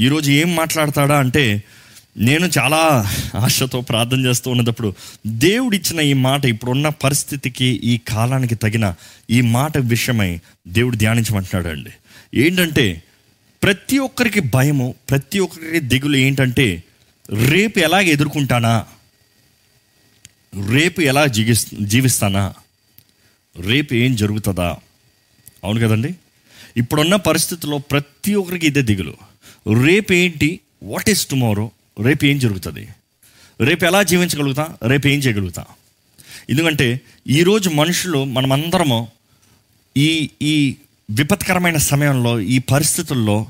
ఈరోజు ఏం మాట్లాడతాడా అంటే నేను చాలా ఆశతో ప్రార్థన చేస్తూ ఉన్నప్పుడు దేవుడిచ్చిన ఈ మాట ఇప్పుడున్న పరిస్థితికి ఈ కాలానికి తగిన ఈ మాట విషయమై దేవుడు ధ్యానించమంటున్నాడు అండి ఏంటంటే ప్రతి ఒక్కరికి భయము ప్రతి ఒక్కరికి దిగులు ఏంటంటే రేపు ఎలాగ ఎదుర్కొంటానా? రేపు ఎలా జీవిస్ జీవిస్తానా? రేపు ఏం జరుగుతుందా? అవును కదండి? ఇప్పుడున్న పరిస్థితుల్లో ప్రతి ఒక్కరికి ఇదే దిగులు. రేపు ఏంటి వాట్ ఈస్ టుమారో రేపు ఏం జరుగుతుంది? రేపు ఎలా జీవించగలుగుతా? రేపు ఏం చేయగలుగుతా? ఎందుకంటే ఈరోజు మనుషులు మనమందరము ఈ ఈ విపత్కరమైన సమయంలో ఈ పరిస్థితుల్లో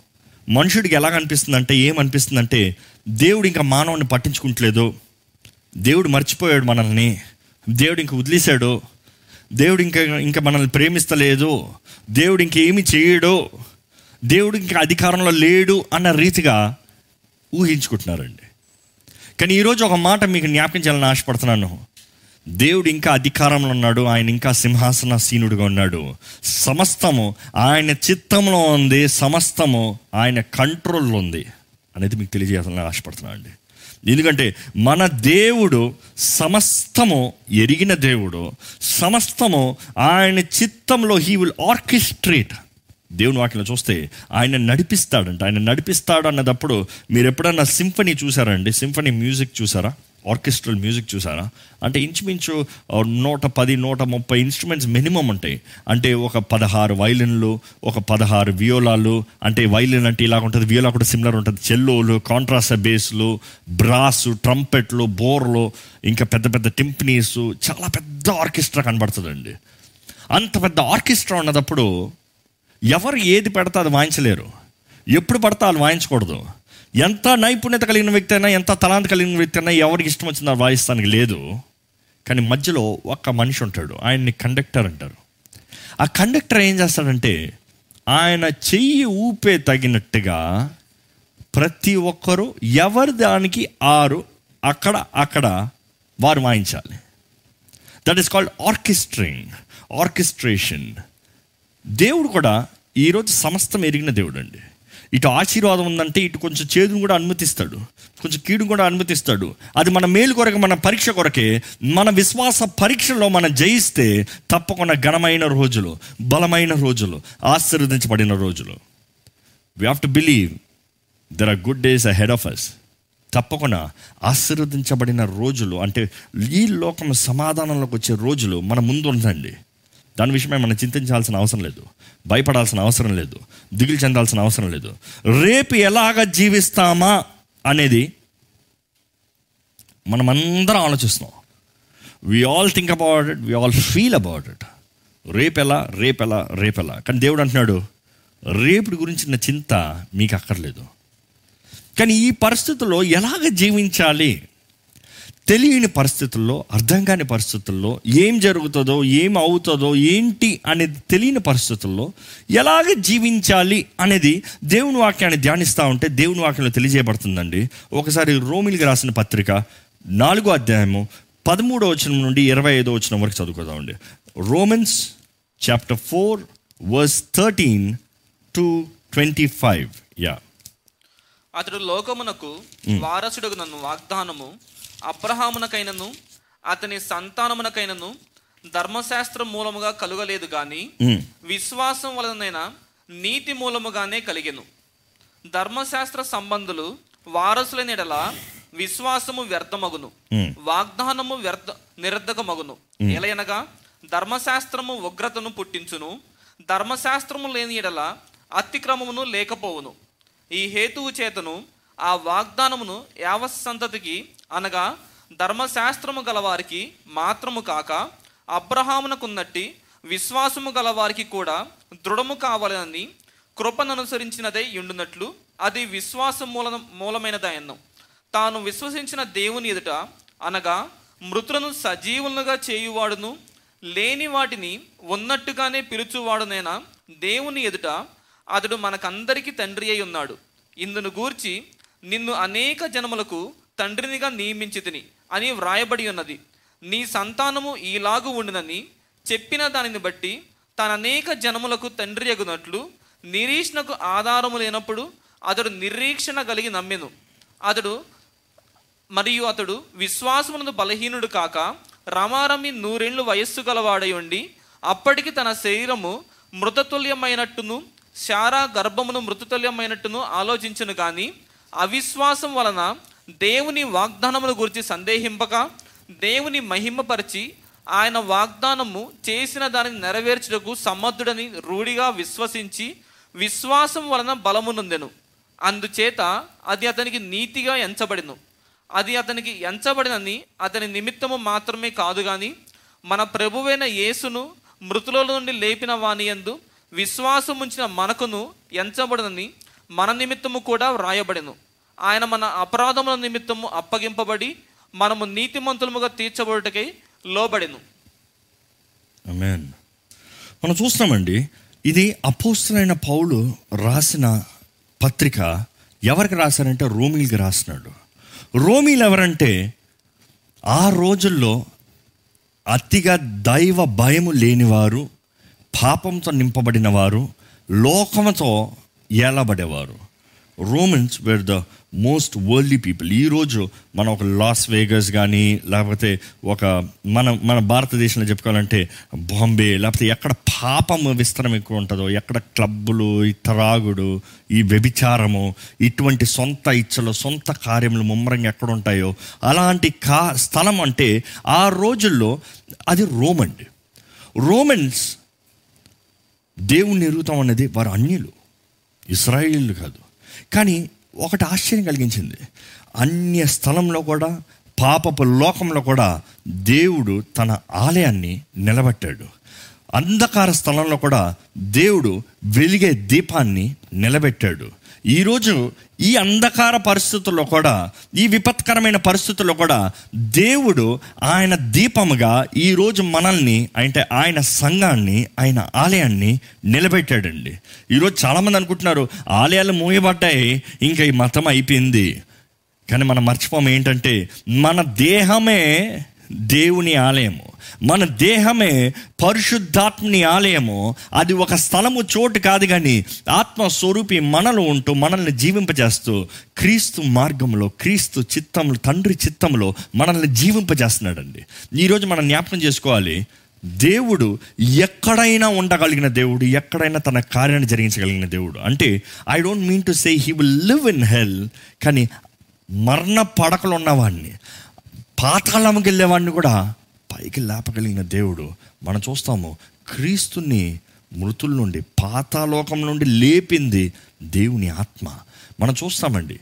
మనుషుడికి ఎలాగ అనిపిస్తుందంటే ఏమనిపిస్తుందంటే దేవుడు ఇంకా మానవుని పట్టించుకుంటలేదు. దేవుడు మర్చిపోయాడు మనల్ని. దేవుడు ఇంక వదిలేశాడు. దేవుడు ఇంకా ఇంకా మనల్ని ప్రేమిస్తలేదు. దేవుడు ఇంకేమి చేయడు. దేవుడు ఇంకా అధికారంలో లేడు అన్న రీతిగా ఊహించుకుంటున్నారండి. కానీ ఈరోజు ఒక మాట మీకు జ్ఞాపకం చేయాలని ఆశపడుతున్నాను. దేవుడు ఇంకా అధికారంలో ఉన్నాడు ఆయన ఇంకా సింహాసనసీనుడుగా ఉన్నాడు. సమస్తము ఆయన చిత్తంలో ఉంది సమస్తము ఆయన కంట్రోల్లో ఉంది అనేది మీకు తెలియజేయాలని ఆశపడుతున్నాను అండి ఎందుకంటే మన దేవుడు సమస్తము ఎరిగిన దేవుడు సమస్తము ఆయన చిత్తంలో హీ విల్ ఆర్కిస్ట్రేట్ దేవుని వాక్యం చూస్తే ఆయన నడిపిస్తాడంట. ఆయన నడిపిస్తాడు అన్నదప్పుడు మీరు ఎప్పుడన్నా సింఫనీ చూసారండి? సింఫనీ మ్యూజిక్ చూసారా? ఆర్కెస్ట్రల్ మ్యూజిక్ చూసారా? అంటే ఇంచుమించు నూట పది నూట ముప్పై ఇన్స్ట్రుమెంట్స్ మినిమం ఉంటాయి. అంటే ఒక పదహారు వైలిన్లు ఒక పదహారు వియోలాలు అంటే వైలిన్ అంటే ఇలా ఉంటుంది వియోలా కూడా సిమిలర్ ఉంటుంది. చెల్లోలు కాంట్రాస బేస్లు బ్రాస్ ట్రంపెట్లు బోర్లు ఇంకా పెద్ద పెద్ద టింపనీస్ చాలా పెద్ద ఆర్కెస్ట్రా కనబడుతుందండి. అంత పెద్ద ఆర్కెస్ట్రా ఉన్నదప్పుడు ఎవరు ఏది పెడతా అది వాయించలేరు. ఎప్పుడు పడతా వాళ్ళు వాయించకూడదు. ఎంత నైపుణ్యత కలిగిన వ్యక్తి అయినా ఎంత తలాంత కలిగిన వ్యక్తి అయినా ఎవరికి ఇష్టం వచ్చిందో అది వాయిస్తానికి లేదు. కానీ మధ్యలో ఒక్క మనిషి ఉంటాడు. ఆయన్ని కండక్టర్ అంటారు. ఆ కండక్టర్ ఏం చేస్తాడంటే ఆయన చెయ్యి ఊపే తగినట్టుగా ప్రతి ఒక్కరూ ఎవరి దానికి ఆరు అక్కడ అక్కడ వారు వాయించాలి. That is called orchestrating orchestration దేవుడు కూడా ఈరోజు సమస్తం ఎరిగిన దేవుడు అండి ఇటు ఆశీర్వాదం ఉందంటే ఇటు కొంచెం చేదును కూడా అనుమతిస్తాడు. కొంచెం కీడును కూడా అనుమతిస్తాడు. అది మన మేలు కొరకు మన పరీక్ష కొరకే మన విశ్వాస పరీక్షలో మనం జయిస్తే తప్పకుండా ఘనమైన రోజులు బలమైన రోజులు ఆశీర్వదించబడిన రోజులు. We have to believe there are good days ahead of us తప్పకుండా ఆశీర్వదించబడిన రోజులు అంటే ఈ లోకం సమాధానంలోకి వచ్చే రోజులు మన ముందు ఉందండి దాని విషయమై మనం చింతించాల్సిన అవసరం లేదు. భయపడాల్సిన అవసరం లేదు. దిగులు చెందాల్సిన అవసరం లేదు. రేపు ఎలాగ జీవిస్తామా అనేది మనమందరం ఆలోచిస్తున్నాం. We all think about it we all feel about it రేపెలా రేపెలా రేపెలా. కానీ దేవుడు అంటున్నాడు రేపుడి గురించిన చింత మీకు అక్కర్లేదు కానీ ఈ పరిస్థితుల్లో ఎలాగ జీవించాలి తెలియని పరిస్థితుల్లో అర్థం కాని పరిస్థితుల్లో ఏం జరుగుతుందో ఏం అవుతుందో ఏంటి అనేది తెలియని పరిస్థితుల్లో ఎలాగ జీవించాలి అనేది దేవుని వాక్యాన్ని ధ్యానిస్తూ ఉంటే దేవుని వాక్యంలో తెలియజేయబడుతుందండి. ఒకసారి రోమిలికి రాసిన పత్రిక నాలుగో అధ్యాయము పదమూడో వచనం నుండి ఇరవై ఐదో వచనం వరకు చదువుకుందామండి Romans chapter four verse thirteen to twenty five. Yeah. అతడు లోకమునకు వారసుడుగు నన్ను వాగ్దానము అబ్రహామునకైనను అతని సంతానమునకైనను ధర్మశాస్త్రం మూలముగా కలుగలేదు గాని విశ్వాసం వలనైనా నీతి మూలముగానే కలిగెను. ధర్మశాస్త్ర సంబంధులు వారసులైన ఎడల విశ్వాసము వ్యర్థమగును. వాగ్దానము వ్యర్థ నిరర్ధకమగును. ఎలయనగా ధర్మశాస్త్రము ఉగ్రతను పుట్టించును ధర్మశాస్త్రము లేని ఎడల అతిక్రమమును లేకపోవును. ఈ హేతువు చేతను ఆ వాగ్దానమును యావత్ సంతతికి అనగా ధర్మశాస్త్రము గలవారికి మాత్రము కాక అబ్రహామునకున్నట్టి విశ్వాసము గలవారికి కూడా దృఢము కావాలని కృపననుసరించినదే ఉండునట్లు అది విశ్వాసం మూల మూలమైనదయన్ను. తాను విశ్వసించిన దేవుని ఎదుట అనగా మృతులను సజీవులుగా చేయువాడును లేని వాటిని ఉన్నట్టుగానే పిలుచువాడునైనా దేవుని ఎదుట అతడు మనకందరికీ తండ్రి అయి ఉన్నాడు. ఇందును గూర్చి నిన్ను అనేక జనములకు తండ్రినిగా నియమించి తిని అని వ్రాయబడి ఉన్నది. నీ సంతానము ఈలాగు ఉండినని చెప్పిన దానిని బట్టి తన అనేక జనములకు తండ్రి ఎగునట్లు నిరీక్షణకు ఆధారము లేనప్పుడు అతడు నిరీక్షణ కలిగి నమ్మెను. అతడు మరియు అతడు విశ్వాసమునందు బలహీనుడు కాక రమారమి నూరేళ్ళు వయస్సు గలవాడై ఉండి అప్పటికి తన శరీరము మృతతుల్యమైనట్టును శారా గర్భమును మృతతుల్యమైనట్టును ఆలోచించను కానీ అవిశ్వాసం వలన దేవుని వాగ్దానముల గురించి సందేహింపక దేవుని మహిమపరిచి ఆయన వాగ్దానము చేసిన దానిని నెరవేర్చుటకు సమర్థుడని రూఢిగా విశ్వసించి విశ్వాసం వలన బలమునందెను అందుచేత అది అతనికి నీతిగా ఎంచబడిను. అది అతనికి ఎంచబడినని అతని నిమిత్తము మాత్రమే కాదు కానీ మన ప్రభువైన యేసును మృతుల నుండి లేపిన వాని యందు విశ్వాసం ఉంచిన మనకును ఎంచబడినని మన నిమిత్తము కూడా వ్రాయబడెను. ఆయన మన అపరాధముల నిమిత్తము అప్పగింపబడి మనము నీతిమంతులముగా తీర్చబడుటకై లోబడిను. మనం చూస్తామండి ఇది అపోస్తులైన పౌలు రాసిన పత్రిక. ఎవరికి రాశారంటే రోమిల్కి రాసినాడు. రోమిలు ఎవరంటే ఆ రోజుల్లో అతిగా దైవ భయము లేనివారు పాపంతో నింపబడిన వారు లోకముతో ఏలబడేవారు. Romans where the most worldly people ఈరోజు మనం ఒక లాస్ వేగస్ కానీ లేకపోతే ఒక మన మన భారతదేశంలో చెప్పుకోవాలంటే బాంబే లేకపోతే ఎక్కడ పాపం విస్తరం ఎక్కువ ఉంటుందో ఎక్కడ క్లబ్బులు ఈ త్రాగుడు ఈ వ్యభిచారము ఇటువంటి సొంత ఇచ్చలు సొంత కార్యములు ముమ్మరంగా ఎక్కడ ఉంటాయో అలాంటి కా స్థలం అంటే ఆ రోజుల్లో అది రోమన్. రోమన్స్ దేవుణ్ణి ఎరుగుతాం అనేది వారు అన్యులు. ఇస్రాయిల్ కాదు. కానీ ఒకటి ఆశ్చర్యం కలిగించింది. అన్య స్థలంలో కూడా పాపపు లోకంలో కూడా దేవుడు తన ఆలయాన్ని నిలబెట్టాడు. అంధకార స్థలంలో కూడా దేవుడు వెలిగే దీపాన్ని నిలబెట్టాడు. ఈరోజు ఈ అంధకార పరిస్థితుల్లో కూడా ఈ విపత్కరమైన పరిస్థితుల్లో కూడా దేవుడు ఆయన దీపముగా ఈరోజు మనల్ని అంటే ఆయన సంఘాన్ని ఆయన ఆలయాన్ని నిలబెట్టాడండి. ఈరోజు చాలామంది అనుకుంటున్నారు ఆలయాలు మూయబడ్డాయి ఇంకా ఈ మతం అయిపోయింది. కానీ మనం మర్చిపోము ఏంటంటే మన దేహమే దేవుని ఆలయము. మన దేహమే పరిశుద్ధాత్మని ఆలయము. అది ఒక స్థలము చోటు కాదు కానీ ఆత్మస్వరూపి మనలో ఉంటూ మనల్ని జీవింపజేస్తూ క్రీస్తు మార్గంలో క్రీస్తు చిత్తంలో తండ్రి చిత్తంలో మనల్ని జీవింపజేస్తున్నాడండి. ఈరోజు మనం జ్ఞాపకం చేసుకోవాలి దేవుడు ఎక్కడైనా ఉండగలిగిన దేవుడు ఎక్కడైనా తన కార్యాన్ని జరిగించగలిగిన దేవుడు. అంటే I don't mean to say he will live in hell కానీ మరణ పడకలు ఉన్నవాడిని పాతాళంకి వెళ్ళేవాడిని కూడా పైకి లేపగలిగిన దేవుడు. మనం చూస్తాము క్రీస్తుని మృతుల నుండి పాతాలోకం నుండి లేపింది దేవుని ఆత్మ. మనం చూస్తామండి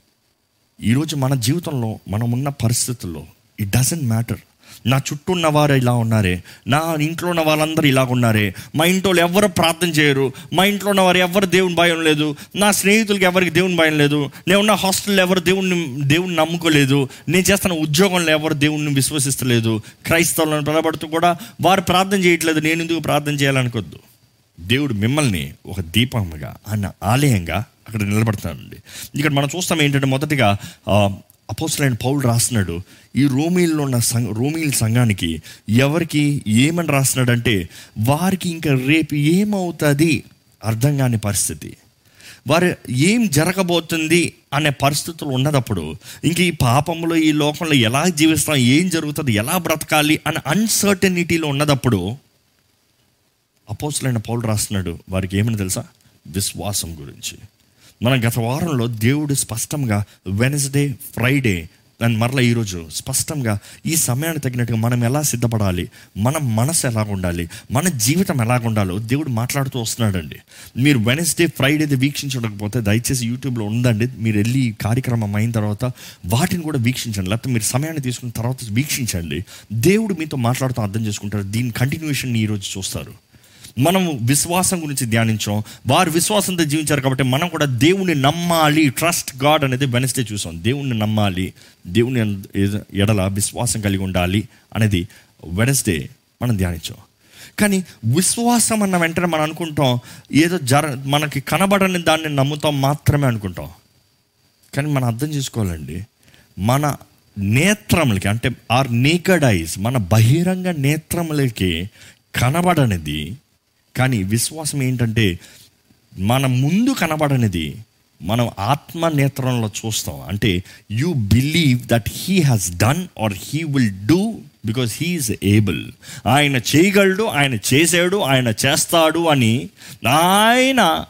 ఈరోజు మన జీవితంలో మనం ఉన్న పరిస్థితుల్లో ఇట్ డజంట్ మ్యాటర్ నా చుట్టూ ఉన్న వారు ఇలా ఉన్నారే నా ఇంట్లో ఉన్న వాళ్ళందరూ ఇలా ఉన్నారే మా ఇంట్లో ఎవరు ప్రార్థన చేయరు మా ఇంట్లో ఉన్న వారు ఎవరు దేవుని భయం లేదు నా స్నేహితులకి ఎవరికి దేవుని భయం లేదు నేనున్న హాస్టల్లో ఎవరు దేవుణ్ణి దేవుణ్ణి నమ్ముకోలేదు నేను చేస్తున్న ఉద్యోగంలో ఎవరు దేవుణ్ణి విశ్వసిస్తలేదు క్రైస్తవులను పిలబడుతూ కూడా వారు ప్రార్థన చేయట్లేదు నేను ఎందుకు ప్రార్థన చేయాలనుకోద్దు దేవుడు మిమ్మల్ని ఒక దీపంగా అన్న ఆలయంగా అక్కడ నిలబడతానండి ఇక్కడ మనం చూస్తాం ఏంటంటే మొదటిగా అపోసలైన పౌలు రాస్తున్నాడు ఈ రోమిల్లో ఉన్న సంఘ రోమీల సంఘానికి ఎవరికి ఏమని రాస్తున్నాడంటే వారికి ఇంకా రేపు ఏమవుతుంది అర్థం కాని పరిస్థితి. వారు ఏం జరగబోతుంది అనే పరిస్థితులు ఉన్నదప్పుడు ఇంక ఈ పాపంలో ఈ లోకంలో ఎలా జీవిస్తాం ఏం జరుగుతుంది ఎలా బ్రతకాలి అనే అన్సర్టనిటీలో ఉన్నదప్పుడు అపోసులైన పౌలు రాస్తున్నాడు వారికి ఏమని తెలుసా? విశ్వాసం గురించి. మన గత వారంలో దేవుడు స్పష్టంగా వెనస్డే ఫ్రైడే అండ్ మరలా ఈరోజు స్పష్టంగా ఈ సమయానికి తగినట్టుగా మనం ఎలా సిద్ధపడాలి? మన మనసు ఎలా ఉండాలి? మన జీవితం ఎలా ఉండాలో దేవుడు మాట్లాడుతూ వస్తున్నాడండి. మీరు వెనస్డే ఫ్రైడేది వీక్షించకపోతే దయచేసి యూట్యూబ్లో ఉందండి. మీరు వెళ్ళి కార్యక్రమం అయిన తర్వాత వాటిని కూడా వీక్షించండి. లేకపోతే మీరు సమయాన్ని తీసుకున్న తర్వాత వీక్షించండి. దేవుడు మీతో మాట్లాడుతూ అర్థం చేసుకుంటారు దీని కంటిన్యూషన్ ఈరోజు చూస్తారు. మనం విశ్వాసం గురించి ధ్యానించాం వారు విశ్వాసంతో జీవించారు కాబట్టి మనం కూడా దేవుణ్ణి నమ్మాలి ట్రస్ట్ గాడ్ అనేది వెనస్డే చూసాం. దేవుణ్ణి నమ్మాలి దేవుని ఎడల విశ్వాసం కలిగి ఉండాలి అనేది వెనస్డే మనం ధ్యానించాం. కానీ విశ్వాసం అన్న వెంటనే మనం అనుకుంటాం ఏదో జర మనకి కనబడని దాన్ని నమ్ముతాం మాత్రమే అనుకుంటాం. కానీ మనం అర్థం చేసుకోవాలండి మన నేత్రములకి అంటే ఆర్ నేకడ్ ఐస్ మన బహిరంగ నేత్రములకి కనబడనిది కానీ విశ్వాసం ఏంటంటే మన ముందు కనబడనిది మనం ఆత్మ నేత్రంలో చూస్తాం. అంటే you believe that he has done or he will do because he is able ఆయన చేయగలడు ఆయన చేసాడు ఆయన చేస్తాడు అని ఆయన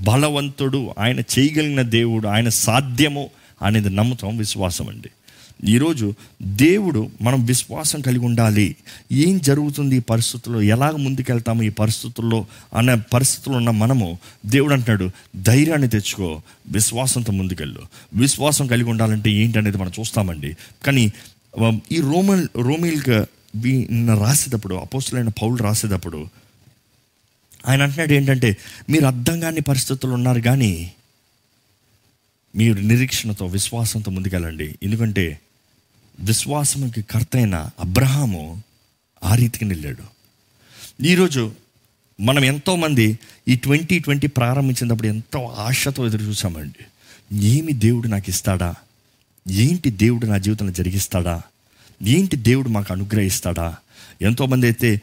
బలవంతుడు ఆయన చేయగలిగిన దేవుడు ఆయన సాధ్యము అనేది నమ్ముతాం విశ్వాసం అండి. ఈరోజు దేవుడు మనం విశ్వాసం కలిగి ఉండాలి. ఏం జరుగుతుంది ఈ పరిస్థితుల్లో? ఎలాగ ముందుకెళ్తాము ఈ పరిస్థితుల్లో అనే పరిస్థితుల్లో ఉన్న మనము? దేవుడు అంటున్నాడు ధైర్యాన్ని తెచ్చుకో విశ్వాసంతో ముందుకెళ్ళు. విశ్వాసం కలిగి ఉండాలంటే ఏంటనేది మనం చూస్తామండి. కానీ ఈ రోమన్ రోమిల్గా రాసేటప్పుడు అపోస్తులైన పౌలు రాసేటప్పుడు ఆయన అంటున్నాడు ఏంటంటే మీరు అర్థం కాని పరిస్థితులు ఉన్నారు కానీ మీరు నిరీక్షణతో విశ్వాసంతో ముందుకెళ్ళండి. ఎందుకంటే విశ్వాసంకి కర్త అయిన అబ్రహాము ఆ రీతికి వెళ్ళాడు ఈరోజు మనం ఎంతోమంది ఈ ట్వంటీ ట్వంటీ ప్రారంభించినప్పుడు ఎంతో ఆశతో ఎదురు చూసామండి. ఏమి దేవుడు నాకు ఇస్తాడా? ఏంటి దేవుడు నా జీవితంలో జరిగిస్తాడా? ఏంటి దేవుడు మాకు అనుగ్రహిస్తాడా? ఎంతోమంది అయితే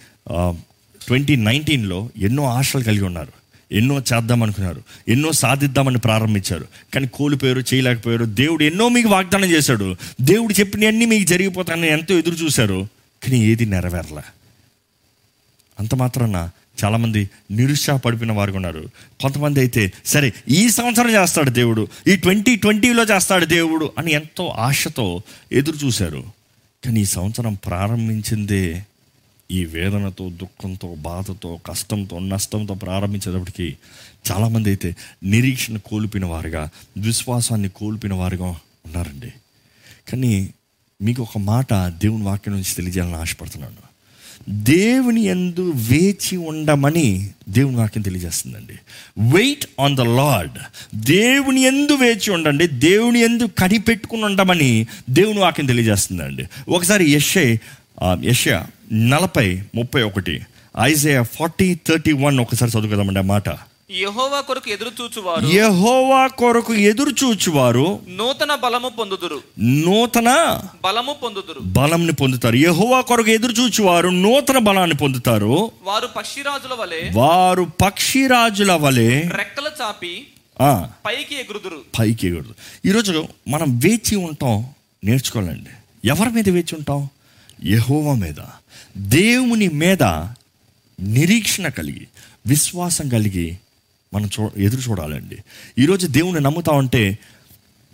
ట్వంటీ నైన్టీన్లో ఎన్నో ఆశలు కలిగి ఉన్నారు. ఎన్నో చేద్దాం అనుకున్నారు ఎన్నో సాధిద్దామని ప్రారంభించారు. కానీ కోల్పోయారు చేయలేకపోయారు. దేవుడు ఎన్నో మీకు వాగ్దానం చేశాడు. దేవుడు చెప్పినవన్నీ మీకు జరిగిపోతానని ఎంతో ఎదురు చూశారు. కానీ ఏది నెరవేరలే. అంత మాత్రాన చాలామంది నిరుత్సాహపడిపోయిన వారు ఉన్నారు. కొంతమంది అయితే సరే ఈ సంవత్సరం చేస్తాడు దేవుడు ఈ ట్వంటీ ట్వంటీలో చేస్తాడు దేవుడు అని ఎంతో ఆశతో ఎదురు చూశారు. కానీ ఈ సంవత్సరం ప్రారంభించిందే ఈ వేదనతో దుఃఖంతో బాధతో కష్టంతో నష్టంతో ప్రారంభించేటప్పటికీ చాలామంది అయితే నిరీక్షణ కోల్పోయిన వారుగా విశ్వాసాన్ని కోల్పోయిన వారుగా ఉన్నారండి. కానీ మీకు ఒక మాట దేవుని వాక్యం నుంచి తెలియజేయాలని ఆశపడుతున్నాను. దేవుని ఎందు వేచి ఉండమని దేవుని వాక్యం తెలియజేస్తుందండి. వెయిట్ ఆన్ ద లార్డ్ దేవుని ఎందు వేచి ఉండండి. దేవుని ఎందు కనిపెట్టుకుని ఉండమని దేవుని వాక్యం తెలియజేస్తుందండి. ఒకసారి యషే యష నలభై ముప్పై ఒకటి ఐజే ఫార్టీ థర్టీ వన్ ఒకసారి చదువుకుందామండి ఆ మాట. యెహోవా కొరకు ఎదురు చూచువారు. యహోవా కొరకు ఎదురు చూచువారు. నూతన బలము పొందుదురు. నూతన బలము పొందుదురు. బలంని పొందుతారు. యహోవా కొరకు ఎదురు చూచువారు నూతన బలాన్ని పొందుతారు. వారు పక్షిరాజుల వలె వారు పక్షిరాజుల వలె రెక్కలు చాపి పైకి ఎగురుదురు. పైకి ఎగురుదు ఈరోజు మనం వేచి ఉంటాం నేర్చుకోవాలండి. ఎవరి మీద వేచి ఉంటాం? యహోవా మీద. దేవుని మీద నిరీక్షణ కలిగి విశ్వాసం కలిగి మనం చూ ఎదురు చూడాలండి. ఈరోజు దేవుని నమ్ముతా ఉంటే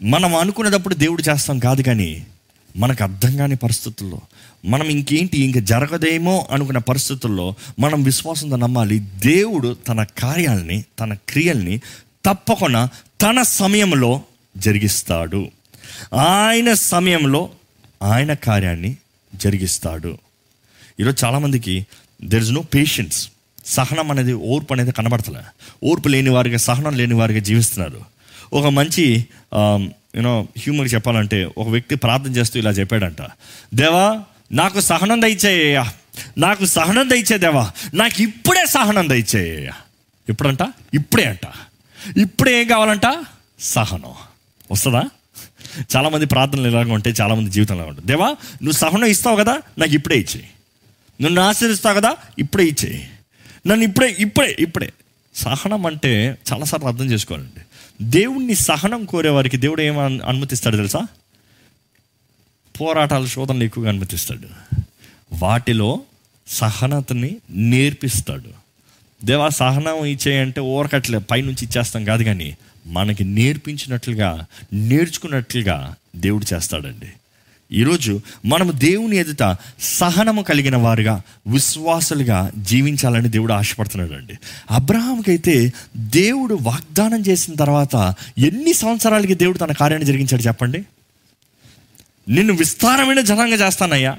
మనం అనుకునేటప్పుడు దేవుడు చేస్తాం కాదు కానీ మనకు అర్థం కాని పరిస్థితుల్లో మనం ఇంకేంటి ఇంక జరగదేమో అనుకున్న పరిస్థితుల్లో మనం విశ్వాసంతో నమ్మాలి. దేవుడు తన కార్యాలని తన క్రియల్ని తప్పకుండా తన సమయంలో జరిగిస్తాడు. ఆయన సమయంలో ఆయన కార్యాన్ని జరిగిస్తాడు. ఈరోజు చాలామందికి దెర్ ఇస్ నో పేషెన్స్ సహనం అనేది ఓర్పు అనేది కనబడతలే. ఓర్పు లేని వారిగా సహనం లేని వారిగా జీవిస్తున్నారు. ఒక మంచి యూనో హ్యూమర్ చెప్పాలంటే ఒక వ్యక్తి ప్రార్థన చేస్తూ ఇలా చెప్పాడంట. దేవా నాకు సహనం దయచేయ్యా నాకు సహనం దయచే దేవా. నాకు ఇప్పుడే సహనం దయచేయ ఎప్పుడంట? ఇప్పుడే అంట. ఇప్పుడే ఏం కావాలంట? సహనం. వస్తుందా? చాలామంది ప్రార్థనలు ఇలాగ ఉంటాయి చాలామంది జీవితంలో ఉంటాయి. దేవా నువ్వు సహనం ఇస్తావు కదా నాకు ఇప్పుడే ఇచ్చే నన్ను ఆశీర్దిస్తావు కదా ఇప్పుడే ఇచ్చే నన్ను ఇప్పుడే ఇప్పుడే ఇప్పుడే. సహనం అంటే చాలాసార్లు అర్థం చేసుకోవాలండి. దేవుణ్ణి సహనం కోరేవారికి దేవుడు ఏం అనుమతిస్తాడు తెలుసా? పోరాటాలు శోధనలు ఎక్కువగా అనుమతిస్తాడు. వాటిలో సహనతని నేర్పిస్తాడు. దేవా సహనం ఇచ్చేయంటే ఊరకట్లే పైనుంచి ఇచ్చేస్తాం కాదు కానీ మనకి నేర్పించినట్లుగా నేర్చుకున్నట్లుగా దేవుడు చేస్తాడండి. ఈరోజు మనము దేవుని ఎదుట సహనము కలిగిన వారుగా విశ్వాసులుగా జీవించాలని దేవుడు ఆశపడుతున్నాడు అండి అబ్రహాంకైతే దేవుడు వాగ్దానం చేసిన తర్వాత ఎన్ని సంవత్సరాలకి దేవుడు తన కార్యాన్ని జరిగించాడు చెప్పండి? నిన్ను విస్తారమైన జనంగా చేస్తానయ్యా.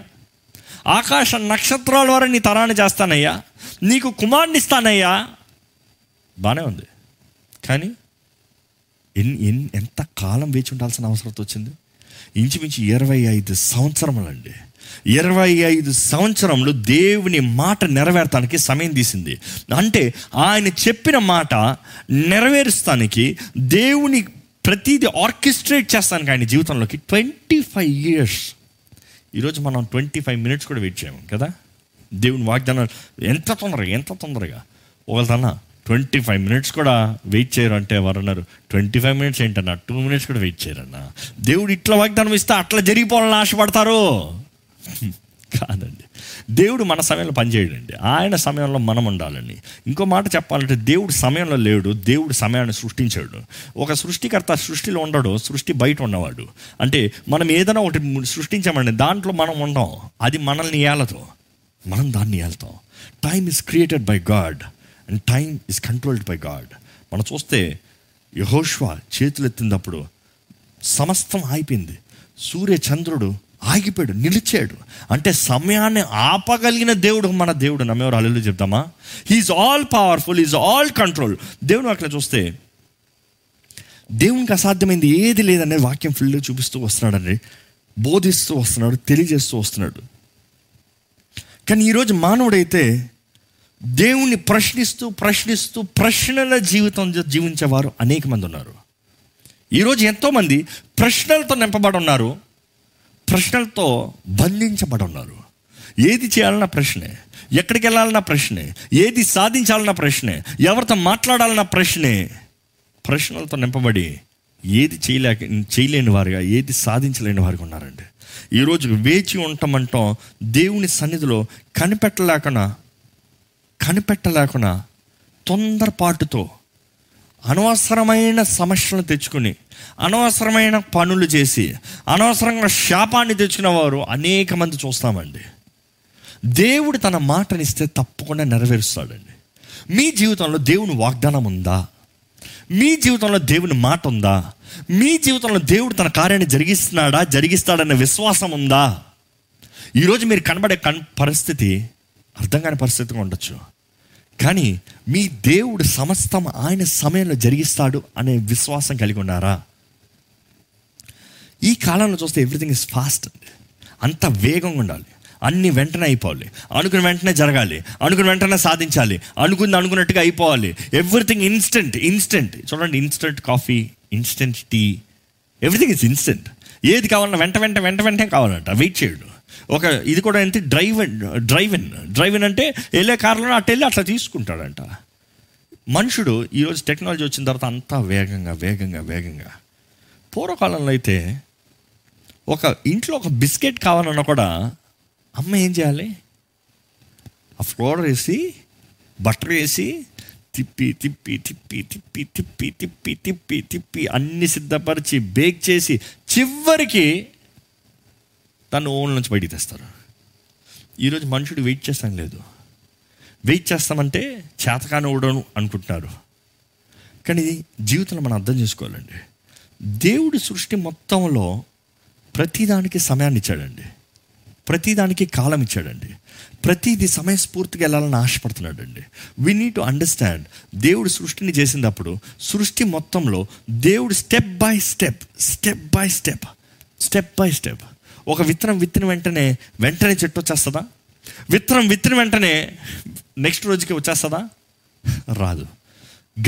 ఆకాశ నక్షత్రాల ద్వారా నీ తరాన్ని చేస్తానయ్యా. నీకు కుమారుని ఇస్తానయ్యా. బాగానే ఉంది. కానీ ఎన్ని ఎన్ని ఎంత కాలం వేచి ఉండాల్సిన అవసరం వచ్చింది? ఇంచుమించు ఇరవై ఐదు సంవత్సరములండి. ఇరవై ఐదు సంవత్సరంలో దేవుని మాట నెరవేర్తానికి సమయం తీసింది. అంటే ఆయన చెప్పిన మాట నెరవేరుస్తానికి దేవుని ప్రతిదీ ఆర్కెస్ట్రేట్ చేస్తానికి ఆయన జీవితంలోకి ట్వంటీ ఫైవ్ ఇయర్స్. ఈరోజు మనం ట్వంటీ ఫైవ్ మినిట్స్ కూడా వెయిట్ చేయము కదా? దేవుని వాగ్దానం ఎంత తొందరగా ఎంత తొందరగా. ఒకళ్ళన్నా ట్వంటీ ఫైవ్ మినిట్స్ కూడా వెయిట్ చేయరు అంటే ఎవరు అన్నారు? ట్వంటీ ఫైవ్ మినిట్స్ ఏంటన్నా? టూ మినిట్స్ కూడా వెయిట్ చేయరన్నా? దేవుడు ఇట్లా వాగ్దానం ఇస్తే అట్లా జరిగిపోవాలని ఆశపడతారు? కాదండి. దేవుడు మన సమయంలో పనిచేయడండి. ఆయన సమయంలో మనం ఉండాలని. ఇంకో మాట చెప్పాలంటే దేవుడు సమయంలో లేడు దేవుడు సమయాన్ని సృష్టించాడు. ఒక సృష్టికర్త సృష్టిలో ఉండడు సృష్టి బయట ఉన్నవాడు. అంటే మనం ఏదైనా ఒకటి సృష్టించామండి దాంట్లో మనం ఉండం. అది మనల్ని ఏలతో మనం దాన్ని ఏళ్తాం time is created by God and time is controlled by God మనం చూస్తే యహోష్వా చేతులు ఎత్తినప్పుడు సమస్తం ఆగిపోయింది. సూర్య చంద్రుడు ఆగిపోయాడు నిలిచాడు. అంటే సమయాన్ని ఆపగలిగిన దేవుడు మన దేవుడు. నమ్మేవారు అల్లు చెప్తామా he is all powerful is all control దేవుడు అక్కడ చూస్తే దేవునికి అసాధ్యమైంది ఏది లేదనే వాక్యం ఫుల్గా చూపిస్తూ వస్తున్నాడండి. బోధిస్తూ వస్తున్నాడు తెలియజేస్తూ వస్తున్నాడు. కానీ ఈరోజు మానవుడైతే దేవుణ్ణి ప్రశ్నిస్తూ ప్రశ్నిస్తూ ప్రశ్నల జీవితం జీవించేవారు అనేక మంది ఉన్నారు. ఈరోజు ఎంతోమంది ప్రశ్నలతో నింపబడి ఉన్నారు ప్రశ్నలతో బంధించబడి ఉన్నారు ఏది చేయాలన్న ప్రశ్నే ఎక్కడికి వెళ్ళాలన్న ప్రశ్నే ఏది సాధించాలన్న ప్రశ్నే ఎవరితో మాట్లాడాలన్న ప్రశ్నే ప్రశ్నలతో నింపబడి ఏది చేయలేక చేయలేని వారుగా ఏది సాధించలేని వారుగా ఉన్నారండి. ఈరోజు వేచి ఉండటమంటాం దేవుని సన్నిధిలో కనిపెట్టలేకుండా కనిపెట్టలేకుండా తొందరపాటుతో అనవసరమైన సమస్యలను తెచ్చుకుని అనవసరమైన పనులు చేసి అనవసరంగా శాపాన్ని తెచ్చుకున్న వారు అనేక మంది చూస్తామండి. దేవుడు తన మాటనిస్తే తప్పకుండా నెరవేరుస్తాడండి. మీ జీవితంలో దేవుని వాగ్దానం ఉందా? మీ జీవితంలో దేవుని మాట ఉందా? మీ జీవితంలో దేవుడు తన కార్యాన్ని జరిగిస్తున్నాడా? జరిగిస్తాడన్న విశ్వాసం ఉందా? ఈరోజు మీరు కనబడే కన్ పరిస్థితి అర్థం కాని పరిస్థితిగా ఉండొచ్చు. కానీ మీ దేవుడు సమస్తం ఆయన సమయంలో జరిగిస్తాడు అనే విశ్వాసం కలిగి ఉన్నారా? ఈ కాలంలో చూస్తే ఎవ్రీథింగ్ ఇస్ ఫాస్ట్ అంత వేగంగా ఉండాలి. అన్ని వెంటనే అయిపోవాలి. అనుకున్న వెంటనే జరగాలి. అనుకున్న వెంటనే సాధించాలి. అనుకుంది అనుకున్నట్టుగా అయిపోవాలి. ఎవ్రీథింగ్ ఇన్స్టెంట్ ఇన్స్టెంట్ చూడండి instant coffee instant tea everything is instant ఏది కావాలన్నా వెంట వెంట వెంట వెంటనే కావాలంట. వెయిట్ చేయడు. ఒక ఇది కూడా ఏంటి? డ్రైవ్ డ్రైవిన్ డ్రైవిన్ అంటే వెళ్ళే కార్లో అటు వెళ్ళి అట్లా తీసుకుంటాడంట. మనుషుడు ఈరోజు టెక్నాలజీ వచ్చిన తర్వాత అంతా వేగంగా వేగంగా వేగంగా. పూర్వకాలంలో అయితే ఒక ఇంట్లో ఒక బిస్కెట్ కావాలన్నా కూడా అమ్మ ఏం చేయాలి? ఆ ఫ్లోర్ వేసి బటర్ వేసి తిప్పి తిప్పి తిప్పి తిప్పి తిప్పి తిప్పి తిప్పి తిప్పి అన్ని సిద్ధపరిచి బేక్ చేసి చివరికి తను ఓన్ నుంచి బయటికి తెస్తారు. ఈరోజు మనుషుడు వెయిట్ చేస్తాం లేదు. వెయిట్ చేస్తామంటే చేతకాని ఉండను అనుకుంటున్నారు. కానీ జీవితంలో మనం అర్థం చేసుకోవాలండి. దేవుడి సృష్టి మొత్తంలో ప్రతిదానికి సమయాన్ని ఇచ్చాడండి. ప్రతిదానికి కాలం ఇచ్చాడండి. ప్రతిదీ సమయస్ఫూర్తిగా వెళ్ళాలని ఆశపడుతున్నాడండి. వి నీడ్ టు అండర్స్టాండ్ దేవుడు సృష్టిని చేసినప్పుడు సృష్టి మొత్తంలో దేవుడు step by step step by step step by step ఒక విత్తనం విత్తిన వెంటనే వెంటనే చెట్టు వచ్చేస్తుందా? విత్తనం విత్తిన వెంటనే నెక్స్ట్ రోజుకి వచ్చేస్తుందా? రాదు.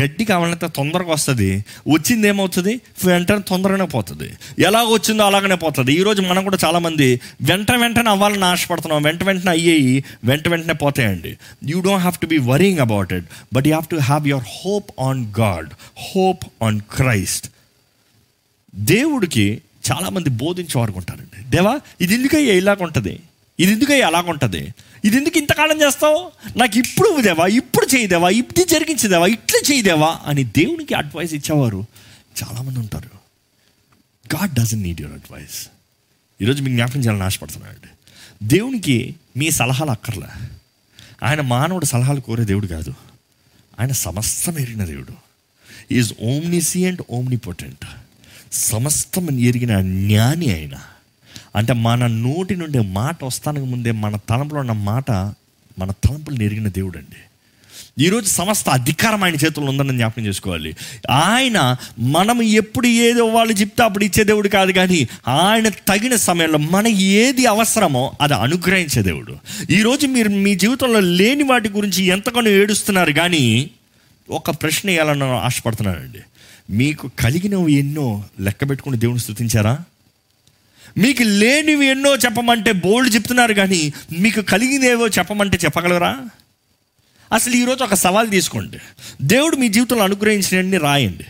గడ్డి కావాలంటే తొందరగా వస్తుంది. వచ్చింది ఏమవుతుంది? వెంటనే తొందరగానే పోతుంది. ఎలా వచ్చిందో అలాగనే పోతుంది. ఈరోజు మనం కూడా చాలామంది వెంట వెంటనే అవ్వాలని ఆశపడుతున్నాం. వెంట వెంటనే అయ్యేవి వెంట వెంటనే పోతాయండి. You don't have to be worrying about it but you have to have your hope on God hope on Christ దేవుడికి చాలామంది బోధించేవారు ఉంటారండి. దేవా ఇది ఎందుకయ్యా ఇలాగుంటుంది ఇది ఎందుకయ్యా అలాగుంటుంది ఇది ఎందుకు ఇంతకాలం చేస్తావు? నాకు ఇప్పుడు దేవా ఇప్పుడు చేయదేవా ఇది జరిగించేదేవా ఇట్లా చేయదేవా అని దేవునికి అడ్వైస్ ఇచ్చేవారు చాలామంది ఉంటారు. God doesn't need your advice ఈరోజు మీకు జ్ఞాపకం చేయాలని ఆశపడుతున్నాడు దేవునికి మీ సలహాలు అక్కర్లే. ఆయన మానవుడు సలహాలు కోరే దేవుడు కాదు. ఆయన సమస్తం ఎరిగిన దేవుడు ఈజ్ ఓమ్నిసియంట్ ఓమ్నిపోటెంట్ సమస్తం ఎరిగిన జ్ఞాని ఆయన అంటే మన నోటి నుండి మాట వస్తానికి ముందే మన తలంపులో ఉన్న మాట మన తలంపులు ఎరిగిన దేవుడు అండి ఈరోజు సమస్త అధికారం ఆయన చేతుల్లో ఉందని జ్ఞాపకం చేసుకోవాలి. ఆయన మనం ఎప్పుడు ఏదో వాళ్ళు చెప్తే అప్పుడు ఇచ్చే దేవుడు కాదు కానీ ఆయన తగిన సమయంలో మన ఏది అవసరమో అది అనుగ్రహించే దేవుడు. ఈరోజు మీరు మీ జీవితంలో లేని వాటి గురించి ఎంతగానో ఏడుస్తున్నారు కానీ ఒక ప్రశ్న వేయాలని ఆశపడుతున్నానండి. మీకు కలిగినవి ఎన్నో లెక్క పెట్టుకుని దేవుని స్థుతించారా మీకు లేనివి ఎన్నో చెప్పమంటే బోల్డ్ చెప్తున్నారు కానీ మీకు కలిగినవేవో చెప్పమంటే చెప్పగలరా? అసలు ఈరోజు ఒక సవాల్ తీసుకోండి. దేవుడు మీ జీవితంలో అనుగ్రహించినన్ని రాయండి.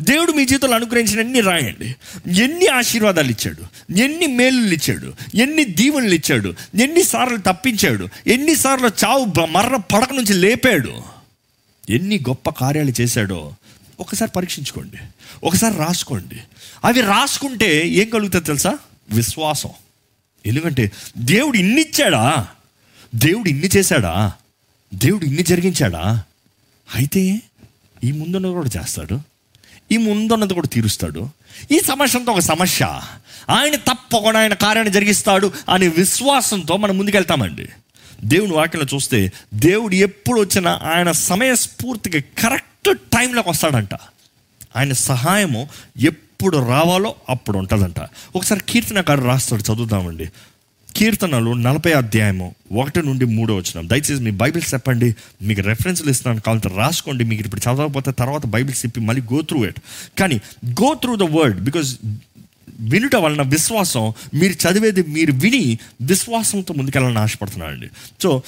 దేవుడు మీ జీవితంలో అనుగ్రహించినన్ని రాయండి. ఎన్ని ఆశీర్వాదాలు ఇచ్చాడు? ఎన్ని మేలులు ఇచ్చాడు? ఎన్ని దీవెనలు ఇచ్చాడు? ఎన్నిసార్లు తప్పించాడు? ఎన్నిసార్లు చావు మర్ర మరణ పడక నుంచి లేపాడు? ఎన్ని గొప్ప కార్యాలు చేశాడో ఒకసారి పరీక్షించుకోండి. ఒకసారి రాసుకోండి. అవి రాసుకుంటే ఏం కలుగుతుంది తెలుసా? విశ్వాసం. ఎందుకంటే దేవుడు ఇన్ని ఇచ్చాడా? దేవుడు ఇన్ని చేశాడా? దేవుడు ఇన్ని జరిగించాడా? అయితే ఈ ముందున్నది కూడా చేస్తాడు. ఈ ముందున్నది కూడా తీరుస్తాడు. ఈ సమస్యంతో ఒక సమస్య. ఆయన తప్పకుండా ఆయన కార్యాన్ని జరిగిస్తాడు అనే విశ్వాసంతో మనం ముందుకెళ్తామండి. దేవుని వాక్యంలో చూస్తే దేవుడు ఎప్పుడు వచ్చినా ఆయన సమయస్ఫూర్తికి కరెక్ట్ టైంలోకి వస్తాడంట. ఆయన సహాయము ఎప్పుడు రావాలో అప్పుడు ఉంటుందంట. ఒకసారి కీర్తనకారు రాస్తాడు చదువుదామండి. కీర్తనలు నలభై అధ్యాయము ఒకటి నుండి మూడో వచ్చిన దయచేసి మీ బైబిల్స్ చెప్పండి మీకు రెఫరెన్స్లు ఇస్తున్నాను కావాలంటే రాసుకోండి. మీకు ఇప్పుడు చదవకపోతే తర్వాత బైబిల్స్ చెప్పి మళ్ళీ గో త్రూ ఇట్ కానీ go through the word because వినుట వలన విశ్వాసం మీరు చదివేది మీరు విని విశ్వాసంతో ముందుకెళ్ళాలని ఆశపడుతున్నానండి. సో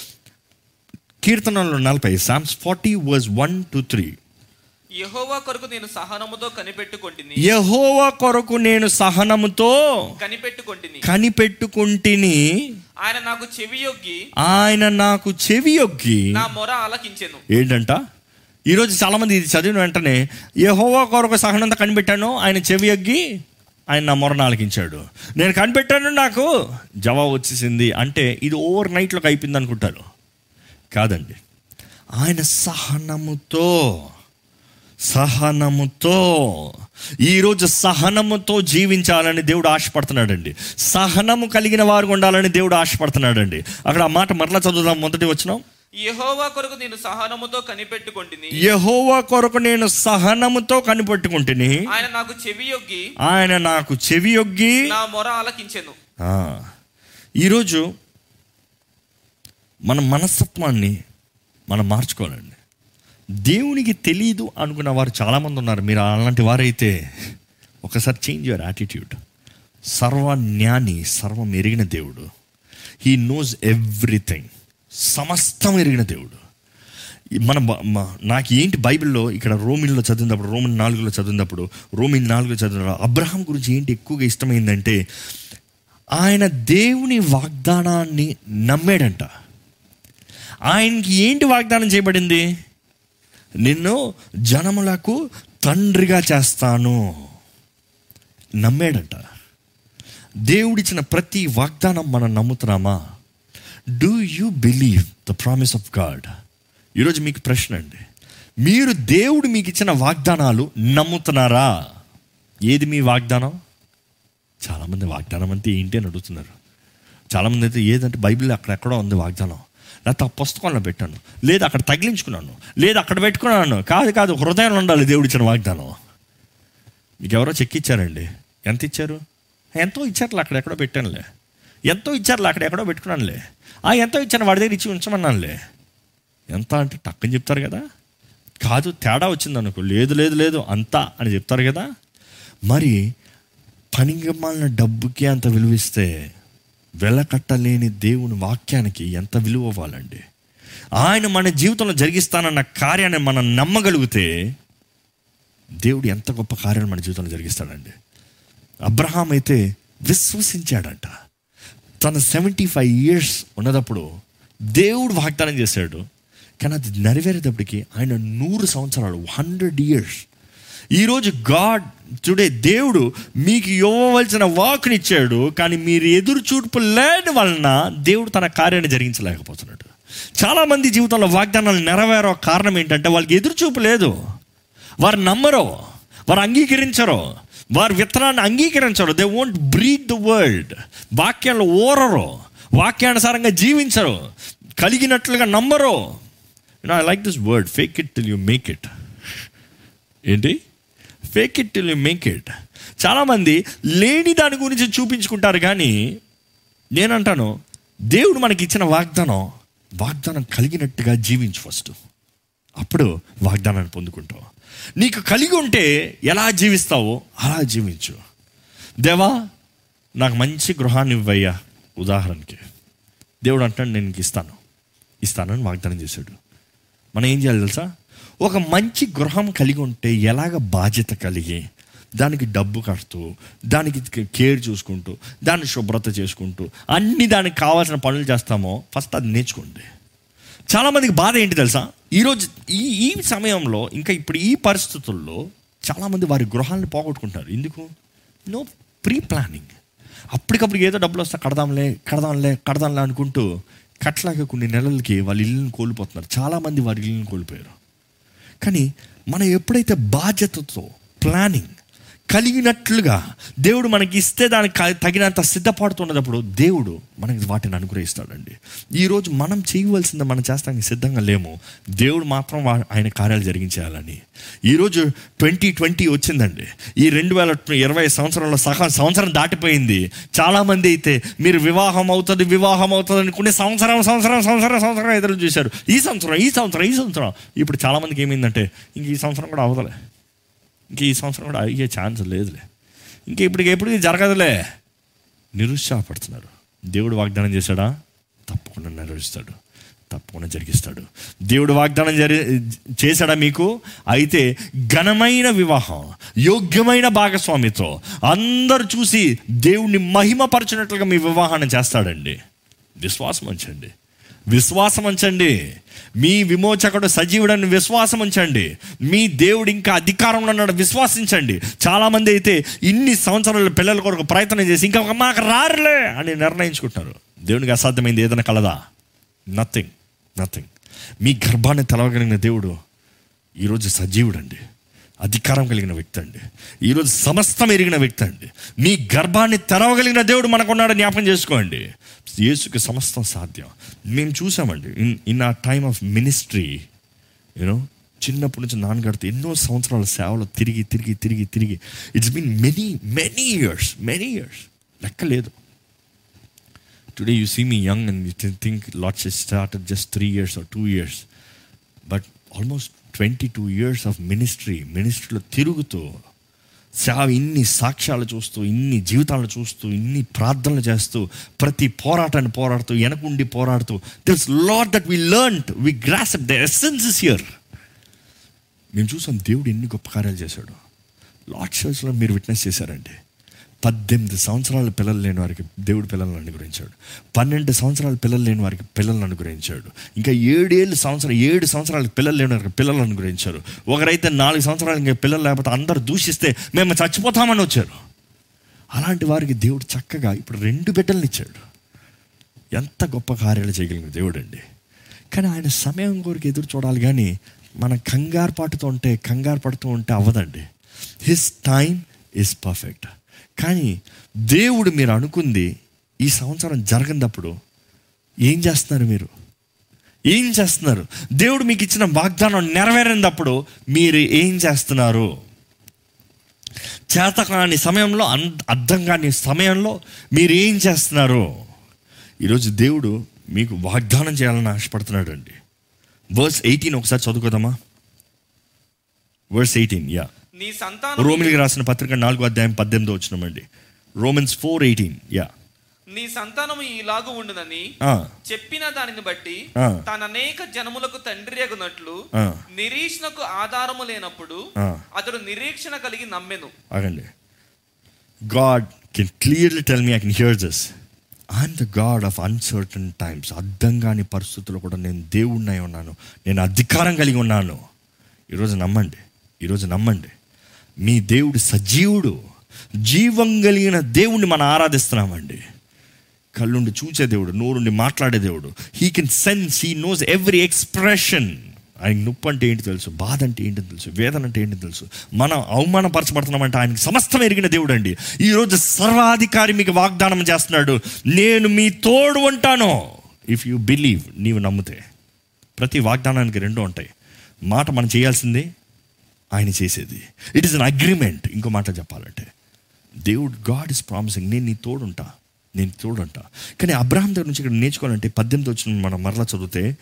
కీర్తనలు నలభై Psalms forty verse one two three యెహోవా కొరకు నేను సహనముతో కనిపెట్టుకొంటిని. యహోవా కొరకు నేను సహనముతో కనిపెట్టుకొంటిని. కనిపెట్టుకుంటిని. ఆయన నాకు చెవియొగ్గి ఆయన నాకు చెవి యొగ్గి. నా మొర ఆలకించెను. ఏంటంట? ఈరోజు చాలామంది ఇది చదివిన వెంటనే యహోవా కొరకు సహనంతో కనిపెట్టాను ఆయన చెవి యొగ్గి ఆయన నా మొరను ఆలకించాడు. నేను కనిపెట్టాను నాకు జవాబు వచ్చేసింది. అంటే ఇది ఓవర్ నైట్లోకి అయిపోయింది అనుకుంటారు. కాదండి. ఆయన సహనముతో సహనముతో ఈరోజు సహనముతో జీవించాలని దేవుడు ఆశపడుతున్నాడండి. సహనము కలిగిన వారు ఉండాలని దేవుడు ఆశపడుతున్నాడండి. అక్కడ ఆ మాట మరలా చదువుదాం మొదటి వచ్చిన యెహోవా కొరకు నేను సహనముతో కనిపెట్టుకొంటిని. యహోవా కొరకు నేను సహనముతో కనిపెట్టుకుంటుని. ఆయన నాకు చెవియొగ్గి ఆయన నాకు చెవి యొగ్గి. నా మొర ఆలకించెను. ఈరోజు మన మనస్తత్వాన్ని మనం మార్చుకోవాలండి. దేవునికి తెలియదు అనుకున్న వారు చాలామంది ఉన్నారు మీరు అలాంటి వారైతే ఒకసారి చేంజ్ యువర్ యాటిట్యూడ్ సర్వజ్ఞాని సర్వం ఎరిగిన దేవుడు. హీ నోస్ ఎవ్రీథింగ్ సమస్తం ఎరిగిన దేవుడు. మన నాకు ఏంటి బైబిల్లో ఇక్కడ రోమిన్లో చదివినప్పుడు రోమిన్ నాలుగులో చదివినప్పుడు రోమిన్ నాలుగులో చదివినప్పుడు అబ్రహాం గురించి ఏంటి ఎక్కువగా ఇష్టమైందంటే ఆయన దేవుని వాగ్దానాన్ని నమ్మాడంట. ఆయనకి ఏంటి వాగ్దానం చేయబడింది? నిన్ను జనములకు తండ్రిగా చేస్తాను. నమ్మాడంట. దేవుడిచ్చిన ప్రతి వాగ్దానం మనం నమ్ముతున్నామా? Do you believe the promise of God ఈరోజు మీకు ప్రశ్న అండి. మీరు దేవుడు మీకు ఇచ్చిన వాగ్దానాలు నమ్ముతున్నారా? ఏది మీ వాగ్దానం? చాలామంది వాగ్దానం అంటే ఏంటి అని అడుగుతున్నారు. చాలామంది అయితే ఏదంటే బైబిల్ అక్కడెక్కడో ఉంది వాగ్దానం. లేకపోతే ఆ పుస్తకంలో పెట్టాను. లేదా అక్కడ తగిలించుకున్నాను. లేదా అక్కడ పెట్టుకున్నాను. కాదు కాదు హృదయంలో ఉండాలి దేవుడు ఇచ్చిన వాగ్దానం. మీకు ఎవరో చెక్ ఇచ్చారండి? ఎంత ఇచ్చారు? ఎంతో ఇచ్చారులే అక్కడ ఎక్కడో పెట్టానులే. ఎంతో ఇచ్చారులే అక్కడ ఎక్కడో పెట్టుకున్నానులే. ఆ ఎంతో ఇచ్చాను వాడి దగ్గర ఇచ్చి ఉంచమన్నానులే. ఎంత అంటే టక్కని చెప్తారు కదా? కాదు తేడా వచ్చింది అనుకో లేదు లేదు లేదు అంతా అని చెప్తారు కదా? మరి పనిగమ్మాలిన డబ్బుకి అంత విలువిస్తే వెలకట్టలేని దేవుని వాక్యానికి ఎంత విలువ ఇవ్వాలండి ఆయన మన జీవితంలో జరిగిస్తానన్న కార్యాన్ని మనం నమ్మగలిగితే దేవుడు ఎంత గొప్ప కార్యాన్ని మన జీవితంలో జరిగిస్తాడండి? అబ్రహాం అయితే విశ్వసించాడంట. తన సెవెంటీ ఫైవ్ ఇయర్స్ ఉన్నదప్పుడు దేవుడు వాగ్దానం చేశాడు. కానీ అది నెరవేరేటప్పటికి ఆయన నూరు సంవత్సరాలు హండ్రెడ్ ఇయర్స్ ఈరోజు గాడ్ టుడే దేవుడు మీకు ఇవ్వవలసిన వాక్నిచ్చాడు కానీ మీరు ఎదురు చూపు లేని వలన దేవుడు తన కార్యాన్ని జరిగించలేకపోతున్నాడు. చాలామంది జీవితంలో వాగ్దానాలు నెరవేరో కారణం ఏంటంటే వాళ్ళకి ఎదురు చూపు లేదు. వారు నమ్మరు వారు అంగీకరించరు వారు విత్తనాన్ని అంగీకరించరు. They won't breed the world వాక్యాలు ఓరరు వాక్యానుసారంగా జీవించరు కలిగినట్లుగా నమ్మరు. I like this word fake it till you make it ఏంటి? Fake it till you make it చాలామంది లేని దాని గురించి చూపించుకుంటారు కానీ నేనంటాను దేవుడు మనకి ఇచ్చిన వాగ్దానం వాగ్దానం కలిగినట్టుగా జీవించు ఫస్ట్ అప్పుడు వాగ్దానాన్ని పొందుకుంటావు. నీకు కలిగి ఉంటే ఎలా జీవిస్తావో అలా జీవించు. దేవా నాకు మంచి గృహాన్ని ఇవ్వయ్యా ఉదాహరణకి. దేవుడు అంటాడు నేను నీకు ఇస్తాను. ఇస్తానని వాగ్దానం చేశాడు. మనం ఏం చేయాలి తెలుసా? ఒక మంచి గృహం కలిగి ఉంటే ఎలాగ బాధ్యత కలిగి దానికి డబ్బు కడుతూ దానికి కేర్ చూసుకుంటూ దాన్ని శుభ్రత చేసుకుంటూ అన్ని దానికి కావాల్సిన పనులు చేస్తామో ఫస్ట్ అది నేర్చుకోండి. చాలామందికి బాధ ఏంటి తెలుసా? ఈరోజు ఈ ఈ సమయంలో ఇంకా ఇప్పుడు ఈ పరిస్థితుల్లో చాలామంది వారి గృహాలను పోగొట్టుకుంటారు ఎందుకు? నో ప్రీ ప్లానింగ్ అప్పటికప్పుడు ఏదో డబ్బులు వస్తే కడదాంలే కడదాంలే కడదాంలే అనుకుంటూ కట్లాగా కొన్ని నెలలకి వాళ్ళ ఇల్లుని కోల్పోతున్నారు. చాలామంది వారి ఇల్లుని కోల్పోయారు. కానీ మనం ఎప్పుడైతే బాధ్యతతో ప్లానింగ్ కలిగినట్లుగా దేవుడు మనకి ఇస్తే దానికి తగినంత సిద్ధపడుతున్నప్పుడు దేవుడు మనకి వాటిని అనుగ్రహిస్తాడండి. ఈరోజు మనం చేయవలసింది మనం చేస్తానికి సిద్ధంగా లేము. దేవుడు మాత్రం వా- ఆయన కార్యాలు జరిగించేయాలని. ఈరోజు ట్వంటీ ట్వంటీ వచ్చిందండి. ఈ రెండు వేల ఇరవై సంవత్సరంలో సగం సంవత్సరం దాటిపోయింది. చాలామంది అయితే మీరు వివాహం అవుతుంది వివాహం అవుతుంది అనుకునే సంవత్సరం సంవత్సరం సంవత్సరం సంవత్సరం ఎదురు చూశారు. ఈ సంవత్సరం ఈ సంవత్సరం ఈ సంవత్సరం. ఇప్పుడు చాలామందికి ఏమైందంటే ఇంక ఈ సంవత్సరం కూడా అవదలే. ఇంక ఈ సంవత్సరం కూడా అయ్యే ఛాన్స్ లేదులే. ఇంక ఇప్పటికి ఎప్పుడు జరగదులే. నిరుత్సాహపడుతున్నారు దేవుడు వాగ్దానం చేశాడా? తప్పకుండా నెరవేరుస్తాడు. తప్పకుండా జరిగిస్తాడు. దేవుడు వాగ్దానం జరి చేశాడా మీకు? అయితే ఘనమైన వివాహం యోగ్యమైన భాగస్వామితో అందరు చూసి దేవుణ్ణి మహిమపరచినట్లుగా మీ వివాహాన్ని చేస్తాడండి. విశ్వాసం ఉంచండి. విశ్వాసం ఉంచండి మీ విమోచకుడు సజీవుడని విశ్వాసం ఉంచండి మీ దేవుడు ఇంకా అధికారంలో ఉన్నాడు విశ్వాసించండి. చాలామంది అయితే ఇన్ని సంవత్సరాలు పిల్లల కొరకు ప్రయత్నం చేసి ఇంకా మాకు రారులే అని నిర్ణయించుకుంటున్నారు దేవునికి అసాధ్యమైంది ఏదైనా కలదా? నథింగ్ నథింగ్ మీ గర్భాన్ని తెలవగలిగిన దేవుడు ఈరోజు సజీవుడండి. అధికారం కలిగిన వ్యక్తి అండి. ఈరోజు సమస్తం ఎరిగిన వ్యక్తి అండి. మీ గర్భాన్ని తెరవగలిగిన దేవుడు మనకున్నాడు జ్ఞాపకం చేసుకోండి. యేసుకి సమస్తం సాధ్యం. మేము చూసామండి. In in a time of ministry you know చిన్నప్పటి నుంచి నాన్నగారితో ఎన్నో సంవత్సరాల సేవలు తిరిగి తిరిగి తిరిగి తిరిగి. It's been many many years many years లెక్క లేదు today you see me young and you think lots start just three years or two years but almost twenty two years of ministry మినిస్ట్రీలో తిరుగుతూ సేవ ఇన్ని సాక్ష్యాలు చూస్తూ ఇన్ని జీవితాలను చూస్తూ ఇన్ని ప్రార్థనలు చేస్తూ ప్రతి పోరాటాన్ని పోరాడుతూ వెనకుండి పోరాడుతూ this lot that we learn we grass the essence is here మేము చూసాం దేవుడు ఎన్ని గొప్ప కార్యాలు చేశాడు. లాట్ చర్చ్లో మీరు విట్నెస్ చేశారండి. పద్దెనిమిది సంవత్సరాల పిల్లలు లేని వారికి దేవుడు పిల్లలను అనుగ్రహించాడు. పన్నెండు సంవత్సరాల పిల్లలు లేని వారికి పిల్లలను అనుగ్రహించాడు. ఇంకా ఏడేళ్ళు సంవత్సరం ఏడు సంవత్సరాలకు పిల్లలు లేని వారికి పిల్లలను అనుగ్రహించారు. ఒకరైతే నాలుగు సంవత్సరాలు ఇంకా పిల్లలు లేకపోతే అందరూ దూషిస్తే మేము చచ్చిపోతామని వచ్చారు. అలాంటి వారికి దేవుడు చక్కగా ఇప్పుడు రెండు బిడ్డలను ఇచ్చాడు. ఎంత గొప్ప కార్యాలు చేయగలిగిన దేవుడు అండి కానీ ఆయన సమయం కొరకు ఎదురు చూడాలి కానీ మన కంగారు పాటుతో ఉంటే కంగారు పడుతూ ఉంటే అవ్వదండి. హిస్ టైం ఇస్ పర్ఫెక్ట్ కానీ దేవుడు మీరు అనుకుంది ఈ సంవత్సరం జరగనప్పుడు ఏం చేస్తున్నారు మీరు? ఏం చేస్తున్నారు? దేవుడు మీకు ఇచ్చిన వాగ్దానం నెరవేరినప్పుడు మీరు ఏం చేస్తున్నారు? చేతకాని సమయంలో అన్ అర్థం కాని సమయంలో మీరు ఏం చేస్తున్నారు? ఈరోజు దేవుడు మీకు వాగ్దానం చేయాలని ఆశపడుతున్నాడు అండి వర్స్ ఎయిటీన్ ఒకసారి చదువుకోదామా? వర్స్ ఎయిటీన్ యా నీ సంతానం రోమిలికి రాసిన పత్రిక నాలుగో అధ్యాయం పద్దెనిమిదో వచ్చినామండి రోమన్స్ ఫోర్ ఎయిటీన్ యా. నీ సంతానము ఇలాగు ఉండునని చెప్పిన దానిని బట్టి. తన అనేక జనములకు తండ్రి అగునట్లు ఆ. నిరీక్షణకు ఆధారము లేనప్పుడు. అతడు నిరీక్షణ కలిగి నమ్మెను. ఆగండి. God can clearly tell me I can hear this I'm the God of uncertain times అర్థం కాని పరిస్థితుల్లో కూడా నేను దేవుడినై ఉన్నాను. నేను అధికారం కలిగి ఉన్నాను. ఈరోజు నమ్మండి. ఈరోజు నమ్మండి. మీ దేవుడు సజీవుడు. జీవం కలిగిన దేవుణ్ణి మనం ఆరాధిస్తున్నామండి. కళ్ళుండి చూచే దేవుడు నోరుండి మాట్లాడే దేవుడు. He can sense he knows every expression ఆయన నొప్పి అంటే ఏంటి తెలుసు? బాధ అంటే ఏంటి తెలుసు? వేదన అంటే ఏంటి తెలుసు? మనం అవమానపరచబడుతున్నామంటే ఆయనకి సమస్తం ఎరిగిన దేవుడు అండి ఈరోజు సర్వాధికారి మీకు వాగ్దానం చేస్తున్నాడు. నేను మీ తోడు ఉంటాను. ఇఫ్ యూ బిలీవ్ నీవు నమ్మితే. ప్రతి వాగ్దానానికి రెండు ఉంటాయి. మాట మనం చేయాల్సిందే ఆయన చేసేది. ఇట్ ఈస్ అన్ అగ్రిమెంట్ ఇంకో మాట చెప్పాలంటే దేవుడు గాడ్ ఇస్ ప్రామిసింగ్ నేను నీ తోడుంటా. నేను తోడుంటా. కానీ అబ్రాహం దగ్గర నుంచి ఇక్కడ నేర్చుకోవాలంటే పద్దెనిమిది వచ్చిన మనం మరలా చదివితే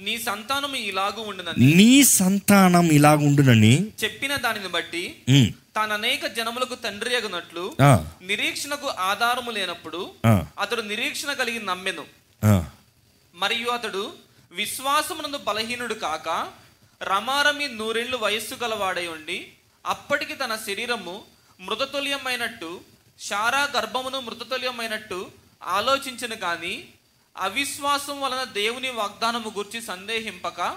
నీ సంతానము ఇలాగు ఉండునని నీ సంతానం ఇలాగ ఉండునని చెప్పిన దానిని బట్టి తాను అనేక జనములకు తండ్రి అగునట్లు నిరీక్షణకు ఆధారము లేనప్పుడు అతడు నిరీక్షణ కలిగి నమ్మెను. మరియు అతడు విశ్వాసమునందు బలహీనుడు కాక రమారమి నూరేళ్ళు వయస్సు గలవాడై ఉండి అప్పటికి తన శరీరము మృతతుల్యమైనట్టు శారా గర్భమును మృతతుల్యమైనట్టు ఆలోచించను కానీ అవిశ్వాసం వలన దేవుని వాగ్దానము గురించి సందేహింపక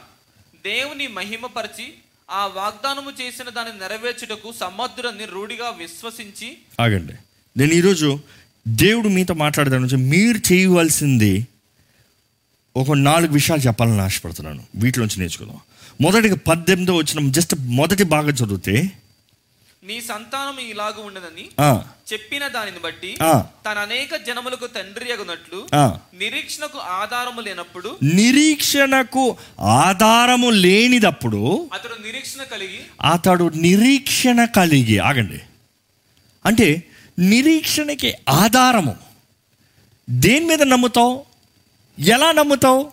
దేవుని మహిమపరిచి ఆ వాగ్దానము చేసిన దాన్ని నెరవేర్చుటకు సమర్థుడని రూఢిగా విశ్వసించి ఆగండి. నేను ఈరోజు దేవుడు మీతో మాట్లాడదాను నుంచి మీరు చేయవలసింది ఒక నాలుగు విషయాలు చెప్పాలని ఆశపడుతున్నాను. వీటిలోంచి నేర్చుకుందాం. మొదటిగా పద్దెనిమిదో వచ్చిన జస్ట్ మొదటి బాగా చదివితే నీ సంతానం ఇలాగ ఉండదని చెప్పిన దానిని బట్టి తన అనేక జనములకు తండ్రి అగునట్లు. నిరీక్షణకు ఆధారము లేనప్పుడు నిరీక్షణకు ఆధారము లేనిదప్పుడు అతడు నిరీక్షణ కలిగి అతడు నిరీక్షణ కలిగి ఆగండి. అంటే నిరీక్షణకి ఆధారము. దేని మీద నమ్ముతావు? ఎలా నమ్ముతావు?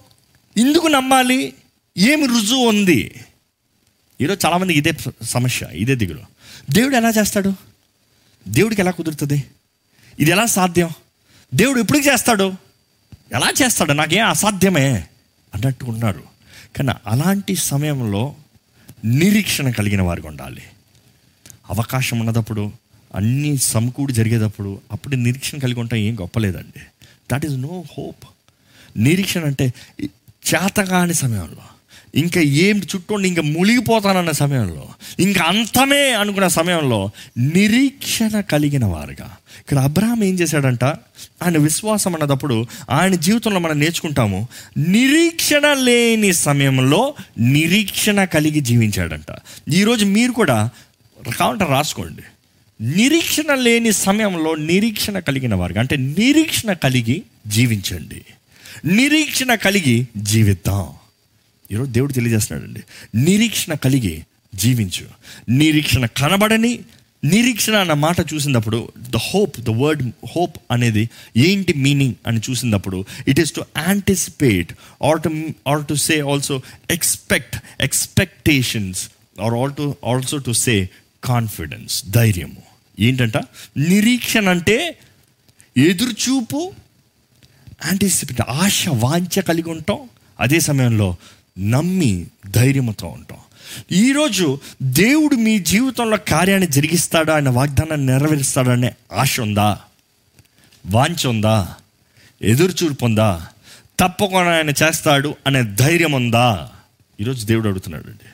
ఎందుకు నమ్మాలి? ఏమి రుజువు ఉంది? ఈరోజు చాలామందికి ఇదే సమస్య ఇదే దిగులు. దేవుడు ఎలా చేస్తాడు? దేవుడికి ఎలా కుదురుతుంది? ఇది ఎలా సాధ్యం? దేవుడు ఎప్పుడు చేస్తాడు? ఎలా చేస్తాడు? నాకేం అసాధ్యమే? అన్నట్టు ఉన్నారు. కానీ అలాంటి సమయంలో నిరీక్షణ కలిగిన వారికి ఉండాలి. అవకాశం ఉన్నదప్పుడు అన్నీ సమకూడి జరిగేటప్పుడు అప్పుడు నిరీక్షణ కలిగి ఉంటాం ఏం గొప్పలేదండి దట్ ఈస్ నో హోప్ నిరీక్షణ అంటే చేతగాని సమయంలో. ఇంకా ఏం చుట్టూ ఉండి ఇంకా మునిగిపోతానన్న సమయంలో ఇంకా అంతమే అనుకున్న సమయంలో నిరీక్షణ కలిగిన వారుగా. ఇక్కడ అబ్రహాం ఏం చేశాడంట? ఆయన విశ్వాసం అన్నదప్పుడు ఆయన జీవితంలో మనం నేర్చుకుంటాము నిరీక్షణ లేని సమయంలో నిరీక్షణ కలిగి జీవించాడంట. ఈరోజు మీరు కూడా కావంట రాసుకోండి. నిరీక్షణ లేని సమయంలో నిరీక్షణ కలిగిన వారుగా అంటే నిరీక్షణ కలిగి జీవించండి. నిరీక్షణ కలిగి జీవిద్దాం. ఈరోజు దేవుడు తెలియజేస్తున్నాడండి. నిరీక్షణ కలిగి జీవించు. నిరీక్షణ కనబడని నిరీక్షణ అన్న మాట చూసినప్పుడు the hope the word hope అనేది ఏంటి మీనింగ్ అని చూసినప్పుడు it is to anticipate or to or to say also expect expectations or all to also to say confidence ధైర్యము ఏంటంట? నిరీక్షణ అంటే ఎదురుచూపు యాంటిసిపేట్ ఆశ వాంఛ కలిగి ఉంటాం. అదే సమయంలో నమ్మి ధైర్యంతో ఉంటాం. ఈరోజు దేవుడు మీ జీవితంలో కార్యాన్ని జరిగిస్తాడా ఆయన వాగ్దానాన్ని నెరవేరుస్తాడనే ఆశ ఉందా? వాంఛ ఉందా? ఎదురుచూర్పు ఉందా? తప్పకుండా ఆయన చేస్తాడు అనే ధైర్యం ఉందా? ఈరోజు దేవుడు అడుగుతున్నాడు అండి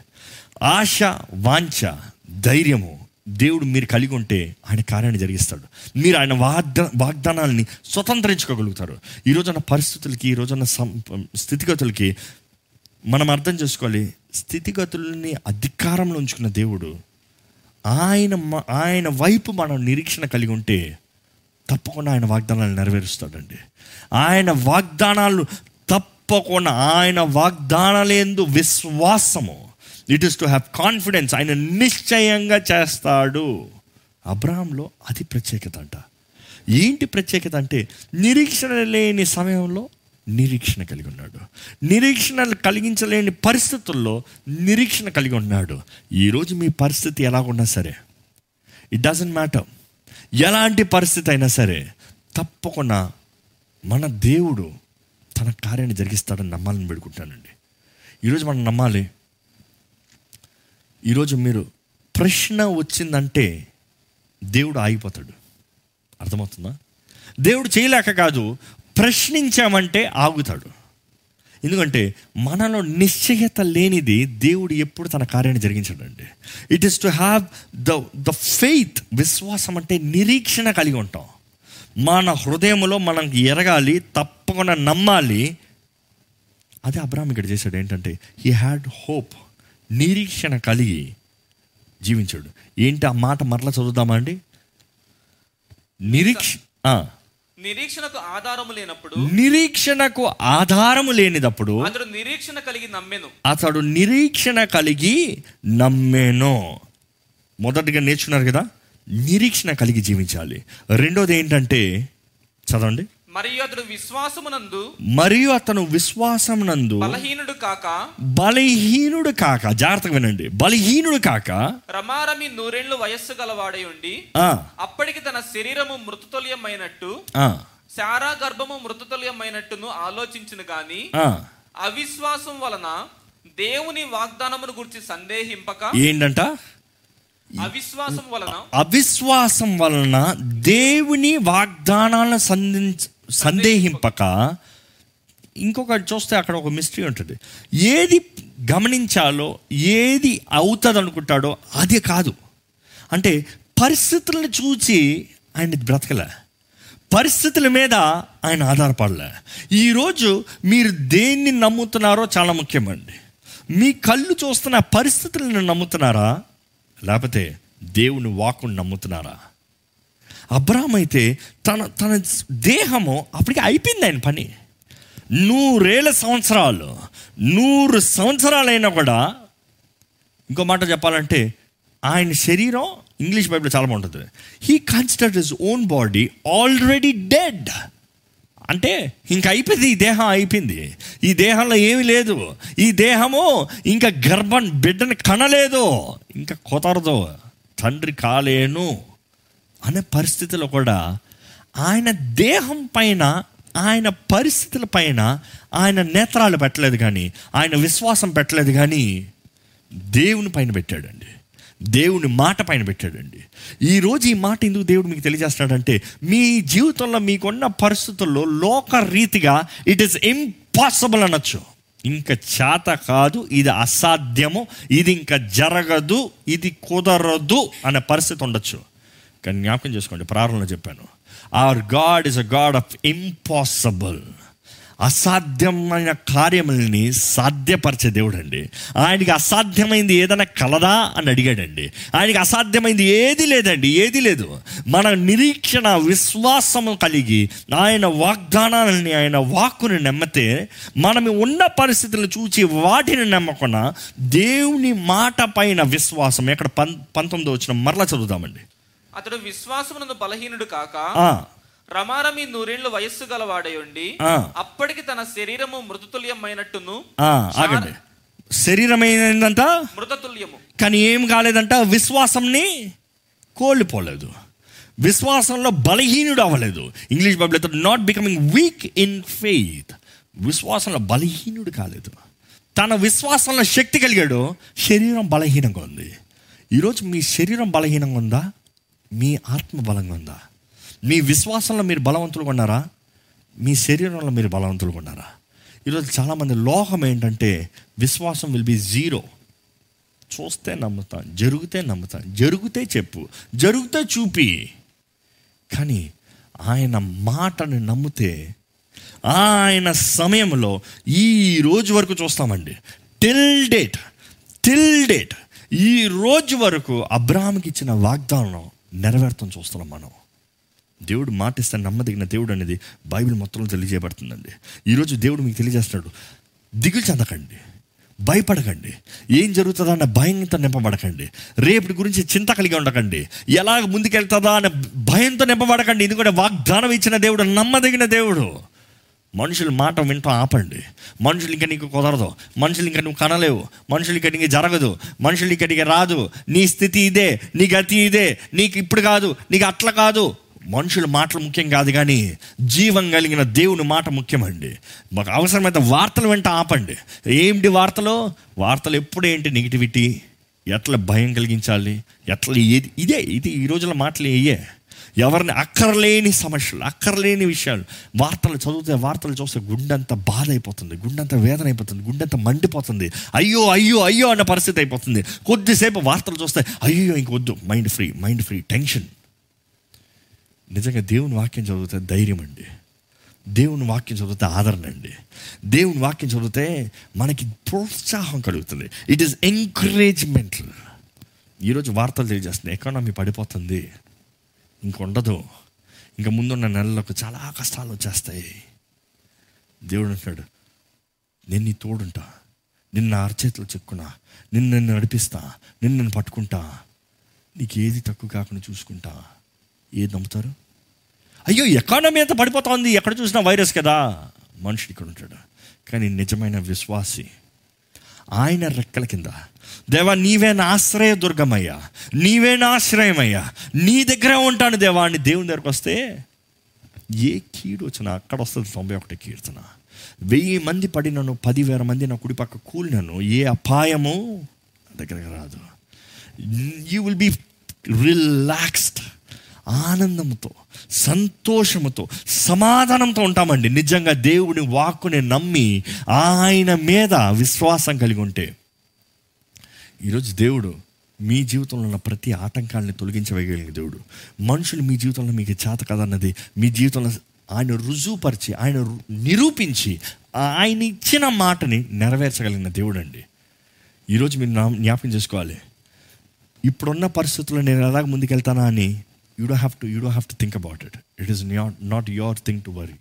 ఆశ వాంఛ ధైర్యము దేవుడు మీరు కలిగి ఉంటే ఆయన కార్యాన్ని జరిగిస్తాడు. మీరు ఆయన వాగ్ద వాగ్దానాలని స్వతంత్రించుకోగలుగుతారు. ఈ పరిస్థితులకి ఈ రోజున సం స్థితిగతులకి మనం అర్థం చేసుకోవాలి. స్థితిగతుల్ని అధికారంలో ఉంచుకున్న దేవుడు ఆయన ఆయన వైపు మనం నిరీక్షణ కలిగి ఉంటే తప్పకుండా ఆయన వాగ్దానాలు నెరవేరుస్తాడండి. ఆయన వాగ్దానాలు తప్పకుండా ఆయన వాగ్దానాలేందు విశ్వాసము. It is to have confidence ఆయన నిశ్చయంగా చేస్తాడు. అబ్రహాంలో అది ప్రత్యేకత అంట. ఏంటి ప్రత్యేకత అంటే నిరీక్షణ లేని సమయంలో నిరీక్షణ కలిగి ఉన్నాడు. నిరీక్షణ కలిగించలేని పరిస్థితుల్లో నిరీక్షణ కలిగి ఉన్నాడు. ఈరోజు మీ పరిస్థితి ఎలాగున్నా సరే ఇట్ డజంట్ మ్యాటర్ ఎలాంటి పరిస్థితి అయినా సరే తప్పకుండా మన దేవుడు తన కార్యాన్ని జరిగిస్తాడని నమ్మాలని పెడుకుంటానండి ఈరోజు మనం నమ్మాలి ఈరోజు మీరు ప్రశ్న వచ్చిందంటే దేవుడు ఆగిపోతాడు. అర్థమవుతుందా? దేవుడు చేయలేక కాదు ప్రశ్నించామంటే ఆగుతాడు. ఎందుకంటే మనలో నిశ్చయత లేనిది దేవుడు ఎప్పుడు తన కార్యాన్ని జరిగించడండి. It is to have the the faith విశ్వాసం అంటే నిరీక్షణ కలిగి ఉంటాం. మన హృదయంలో మనం ఎరగాలి తప్పకుండా నమ్మాలి. అదే అబ్రాహం ఇక్కడ చేశాడు ఏంటంటే హీ హ్యాడ్ హోప్ నిరీక్షణ కలిగి జీవించాడు. ఏంటి ఆ మాట మరలా చదువుదామా అండి? నిరీక్ష నిరీక్షణకు ఆధారము లేనప్పుడు నిరీక్షణకు ఆధారము లేనిదప్పుడు అతడు నిరీక్షణ కలిగి నమ్మెను. అతడు నిరీక్షణ కలిగి నమ్మేను. మొదటిగా నేర్చుకున్నారు కదా నిరీక్షణ కలిగి జీవించాలి. రెండోది ఏంటంటే చదవండి. మరియు అతడు విశ్వాసమునందు మరియు అతను విశ్వాసం నందు బలహీనుడు కాక బలహీనుడు కాక. జాగ్రత్తగా వినండి. బలహీనుడు కాక రమారమి నూరేళ్ళు వయస్సు గలవాడై ఉండి అప్పటికి తన శరీరము మృతతుల్యమైనట్టు శారా గర్భము మృతతుల్యమైనట్టును ఆలోచించును గాని. అవిశ్వాసం వలన దేవుని వాగ్దానమును గురించి సందేహింపక ఏంటంట? అవిశ్వాసం వలన అవిశ్వాసం వలన దేవుని వాగ్దానాలను సంధించ సందేహింపక ఇంకొకటి చూస్తే అక్కడ ఒక మిస్టరీ ఉంటుంది. ఏది గమనించాలో ఏది అవుతుంది అనుకుంటాడో అది కాదు. అంటే పరిస్థితులను చూసి ఆయన బ్రతకలే. పరిస్థితుల మీద ఆయన ఆధారపడలే. ఈరోజు మీరు దేన్ని నమ్ముతున్నారో చాలా ముఖ్యమండి. మీ కళ్ళు చూస్తున్న పరిస్థితులను నమ్ముతున్నారా? లేకపోతే దేవుని వాకుని నమ్ముతున్నారా? అబ్రామ్ అయితే తన తన దేహము అప్పటికి అయిపోయింది ఆయన పని. నూరేళ్ళ సంవత్సరాలు నూరు సంవత్సరాలైనా కూడా ఇంకో మాట చెప్పాలంటే ఆయన శరీరం ఇంగ్లీష్ బైబిల్ చాలా బాగుంటుంది. He considered his own body already dead అంటే ఇంక అయిపోయింది ఈ దేహం అయిపోయింది. ఈ దేహంలో ఏమీ లేదు. ఈ దేహము ఇంకా గర్భం బిడ్డని కనలేదు. ఇంకా కుదరదు తండ్రి కాలేను. అనే పరిస్థితిలో కూడా ఆయన దేహం పైన ఆయన పరిస్థితుల పైన ఆయన నేత్రాలు పెట్టలేదు కానీ ఆయన విశ్వాసం పెట్టలేదు కానీ దేవుని పైన పెట్టాడండి. దేవుని మాట పైన పెట్టాడండి. ఈరోజు ఈ మాట ఎందుకు దేవుడు మీకు తెలియజేస్తాడంటే మీ జీవితంలో మీకున్న పరిస్థితుల్లో లోక రీతిగా ఇట్ ఈస్ ఇంపాసిబుల్ అనొచ్చు. ఇంకా చేత కాదు ఇది అసాధ్యము ఇది ఇంకా జరగదు ఇది కుదరదు అనే పరిస్థితి ఉండొచ్చు. కానీ జ్ఞాపకం చేసుకోండి ప్రారంభంలో చెప్పాను. Or God is a God of impossible అసాధ్యమైన కార్యములని సాధ్యపరిచే దేవుడు అండి ఆయనకి అసాధ్యమైంది ఏదైనా కలదా అని అడిగాడండి. ఆయనకి అసాధ్యమైంది ఏది లేదండి ఏది లేదు. మన నిరీక్షణ విశ్వాసము కలిగి ఆయన వాగ్దానాలని ఆయన వాక్కుని నమ్మితే మనం ఉన్న పరిస్థితులను చూచి వాటిని నమ్మకుండా దేవుని మాట పైన విశ్వాసం. ఎక్కడ పం పంతొమ్మిది వచ్చిన మరలా చదువుదామండి. అతడు విశ్వాసమునందు బలహీనుడు కాక రమారమి నూరేళ్ళు వయస్సు గలవాడై ఉండి ఆ. అప్పటికి తన శరీరము మృతతుల్యమైనట్టును ఆ, ఆగండి. శరీరం ఏంటంట మృతతుల్యము. కానీ ఏం కాలేదంట? విశ్వాసంని కోల్పోలేదు. విశ్వాసంలో బలహీనుడు అవ్వలేదు. English Bible not becoming weak in faith విశ్వాసంలో బలహీనుడు కాలేదు. తన విశ్వాసంలో శక్తి కలిగాడు. శరీరం బలహీనంగా ఉంది. ఈరోజు మీ శరీరం బలహీనంగా ఉందా? మీ ఆత్మ బలంగా ఉందా? మీ విశ్వాసంలో మీరు బలవంతులుగా ఉన్నారా మీ శరీరంలో మీరు బలవంతులుగా ఉన్నారా ఈరోజు చాలామంది లోకం ఏంటంటే విశ్వాసం విల్ బి జీరో చూస్తే నమ్ముతాను జరిగితే నమ్ముతాను జరిగితే చెప్పు జరిగితే చూపి. కానీ ఆయన మాటను నమ్మితే ఆయన సమయంలో ఈ రోజు వరకు చూస్తామండి. టిల్ డేట్ టిల్ డేట్ ఈ రోజు వరకు అబ్రాహాంకి ఇచ్చిన వాగ్దానం నెరవేర్తం చూస్తున్నాం మనం. దేవుడు మాటిస్తే నమ్మదగిన దేవుడు అనేది బైబిల్ మొత్తంలో తెలియజేయబడుతుందండి. ఈరోజు దేవుడు మీకు తెలియజేస్తున్నాడు దిగులు చెందకండి భయపడకండి ఏం జరుగుతుందా అన్న భయంతో నింపబడకండి రేపటి గురించి చింత కలిగి ఉండకండి ఎలాగ ముందుకెళ్తుందా అనే భయంతో నింపబడకండి ఎందుకంటే వాగ్దానం ఇచ్చిన దేవుడు నమ్మదగిన దేవుడు. మనుషుల మాట వింటూ ఆపండి. మనుషులు ఇంకా నీకు కుదరదు. మనుషులు ఇంకా నువ్వు కనలేవు. మనుషులు ఇంకా నీకు జరగదు. మనుషులు ఇంకా నీకు రాదు. నీ స్థితి ఇదే. నీ గతి ఇదే. నీకు ఇప్పుడు కాదు. నీకు అట్లా కాదు. మనుషుల మాటలు ముఖ్యం కాదు కానీ జీవం కలిగిన దేవుని మాట ముఖ్యమండి. మాకు అవసరమైతే వార్తలు వెంట ఆపండి. ఏంటి వార్తలు? వార్తలు ఎప్పుడు ఏంటి నెగిటివిటీ ఎట్లా భయం కలిగించాలి? ఎట్లా ఏది? ఇదే. ఇది ఈ రోజుల మాటలు ఇయే ఎవరిని అక్కర్లేని సమస్యలు అక్కర్లేని విషయాలు. వార్తలు చదివితే వార్తలు చూస్తే గుండెంత బాధ అయిపోతుంది గుండెంత వేదన అయిపోతుంది గుండెంత మండిపోతుంది. అయ్యో అయ్యో అయ్యో అన్న పరిస్థితి అయిపోతుంది. కొద్దిసేపు వార్తలు చూస్తే అయ్యో ఇంకొద్దు mind free mind free tension. నిజంగా దేవుని వాక్యం చదివితే ధైర్యం అండి. దేవుని వాక్యం చదివితే ఆదరణ అండి. దేవుని వాక్యం చదివితే మనకి ప్రోత్సాహం కలుగుతుంది. ఇట్ ఈస్ ఎంకరేజ్మెంట్ ఈరోజు వార్తలు తెలియజేస్తున్నాయి. ఎకానమీ పడిపోతుంది. ఇంకొండదు. ఇంకా ముందున్న నెలలకు చాలా కష్టాలు వచ్చేస్తాయి. దేవుడు అంటాడు నేను నీ తోడుంటా. నిన్న అరచేతిలో చెక్కున్నా. నిన్ను నన్ను నడిపిస్తా. నిన్ను నన్ను పట్టుకుంటా. నీకు ఏది తక్కువ కాకుండా చూసుకుంటా. ఏది నమ్ముతారు? అయ్యో ఎకానమీ అంతా పడిపోతుంది. ఎక్కడ చూసినా వైరస్ కదా. మనుషుడు ఇక్కడ ఉంటాడు. కానీ నిజమైన విశ్వాసి ఆయన రెక్కల కింద దేవా నీవే నా ఆశ్రయ దుర్గమయ్యా నీవే నా ఆశ్రయమయ్యా. నీ దగ్గరే ఉంటాను దేవా అని దేవుని దగ్గరకు వస్తే ఏ కీడు వచ్చినా అక్కడ వస్తుంది తొంభై ఒకటి కీర్తన. వెయ్యి మంది పడినను పదివేల మంది నా కుడి పక్క కూలినను ఏ అపాయము దగ్గరకు రాదు. You will be relaxed. ఆనందంతో సంతోషముతో సమాధానంతో ఉంటామండి. నిజంగా దేవుని వాక్కుని నమ్మి ఆయన మీద విశ్వాసం కలిగి ఉంటే. ఈరోజు దేవుడు మీ జీవితంలో ఉన్న ప్రతి ఆటంకాలని తొలగించవేయగలిగిన దేవుడు. మనుషులు మీ జీవితంలో మీకు చేత కదన్నది మీ జీవితంలో ఆయన రుజువుపరిచి ఆయన నిరూపించి ఆయన ఇచ్చిన మాటని నెరవేర్చగలిగిన దేవుడు అండి ఈరోజు మీరు నా జ్ఞాపకం చేసుకోవాలి. ఇప్పుడున్న పరిస్థితుల్లో నేను ఎలాగ ముందుకెళ్తానా అని you do have to you do have to think about it it is not not your thing to worry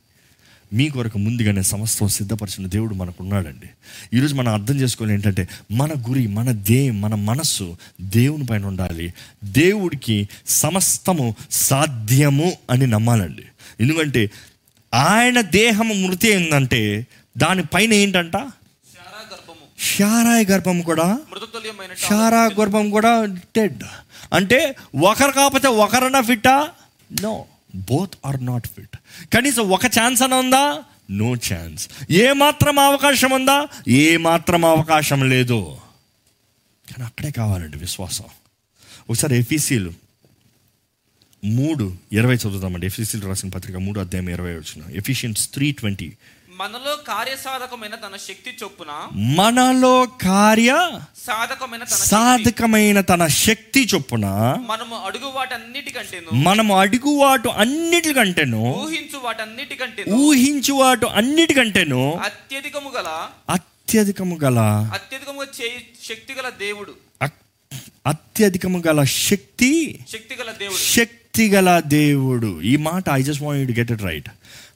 మీ కొరకు ముందుగానే సమస్తం సిద్ధపరిచిన దేవుడు మనకు ఉన్నాడండి ఈరోజు మనం అర్థం చేసుకోవాలి ఏంటంటే మన గురి మన దే మన మనస్సు దేవుని పైన ఉండాలి. దేవుడికి సమస్తము సాధ్యము అని నమ్మాలండి. ఎందుకంటే ఆయన దేహము మృతి ఏంటంటే దానిపైన ఏంటంట? శారా శారాయ గర్భం కూడా మృతతుల్యమైన శారా గర్భం కూడా డెడ్. అంటే ఒకరు కాకపోతే ఒకరన్నా ఫిట్టా? No. Both are not fit కనీసం ఒక ఛాన్స్ అని ఉందా? నో ఛాన్స్ ఏ మాత్రం అవకాశం ఉందా? ఏ మాత్రం అవకాశం లేదు. కానీ అక్కడే కావాలండి విశ్వాసం. ఒకసారి ఎఫీసీలు మూడు ఇరవై చదువుతామండి ఎఫీసీలు రాసిన పత్రిక మూడు అధ్యాయం ఇరవై వచ్చిన ఎఫిషియన్స్ త్రీ ట్వంటీ మనలో కార్యసాధకమైన తన శక్తి చొప్పున మనలో కార్య సాధకమైన తన శక్తి. సాధకమైన తన శక్తి చొప్పున మనము అడుగు వాటన్నిటికంటేను మనము అడుగు వాటు అన్నిటికంటేను ఊహించు వాటన్నిటికంటే ఊహించు వాటు అన్నిటికంటేను అత్యధికము గల అత్యధికము గల అత్యధికముగా చేయి శక్తి గల దేవుడు. అత్యధికము గల శక్తి శక్తి గల దేవుడు. శక్తి గల దేవుడు. ఈ మాట I just want get it right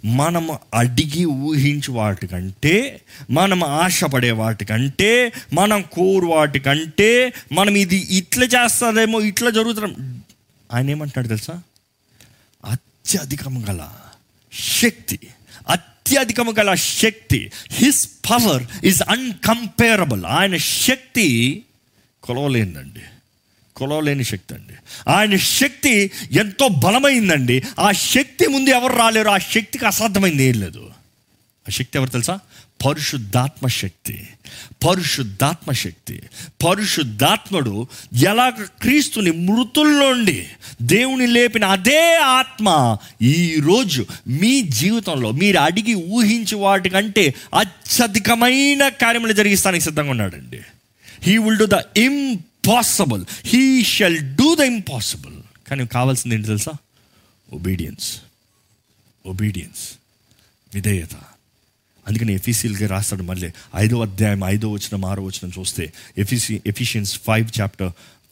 మనం అడిగి ఊహించు వాటికంటే మనం ఆశపడే వాటికంటే మనం కోరు వాటికంటే మనం ఇది ఇట్లా చేస్తారేమో ఇట్లా జరుగుతున్నాం ఆయన ఏమంటాడు తెలుసా? అత్యధికము గల శక్తి అత్యధికము గల శక్తి హిస్ పవర్ ఇస్ అన్కంపేరబుల్ ఆయన శక్తి కొలవలేందండి. కొలవలేని శక్తి అండి. ఆయన శక్తి ఎంతో బలమైందండి. ఆ శక్తి ముందు ఎవరు రాలేరు? ఆ శక్తికి అసాధ్యమైంది ఏం లేదు. ఆ శక్తి ఎవరు తెలుసా? పరిశుద్ధాత్మ శక్తి. పరిశుద్ధాత్మ శక్తి. పరిశుద్ధాత్ముడు ఎలాగ క్రీస్తుని మృతుల్లోండి దేవుని లేపిన అదే ఆత్మ ఈరోజు మీ జీవితంలో మీరు అడిగి ఊహించి వాటికంటే అత్యధికమైన కార్యములు జరిగిస్తానికి సిద్ధంగా ఉన్నాడండి. He will do the impossible he shall do the impossible కానీ కావాల్సింది ఏంటి తెలుసా? ఒబీడియన్స్ ఒబీడియన్స్ విధేయత. అందుకని ఎఫీసీల్గా రాస్తాడు మళ్ళీ ఐదో అధ్యాయం ఐదో వచ్చిన ఆరో వచ్చిన చూస్తే ఎఫిసి Ephesians five chapter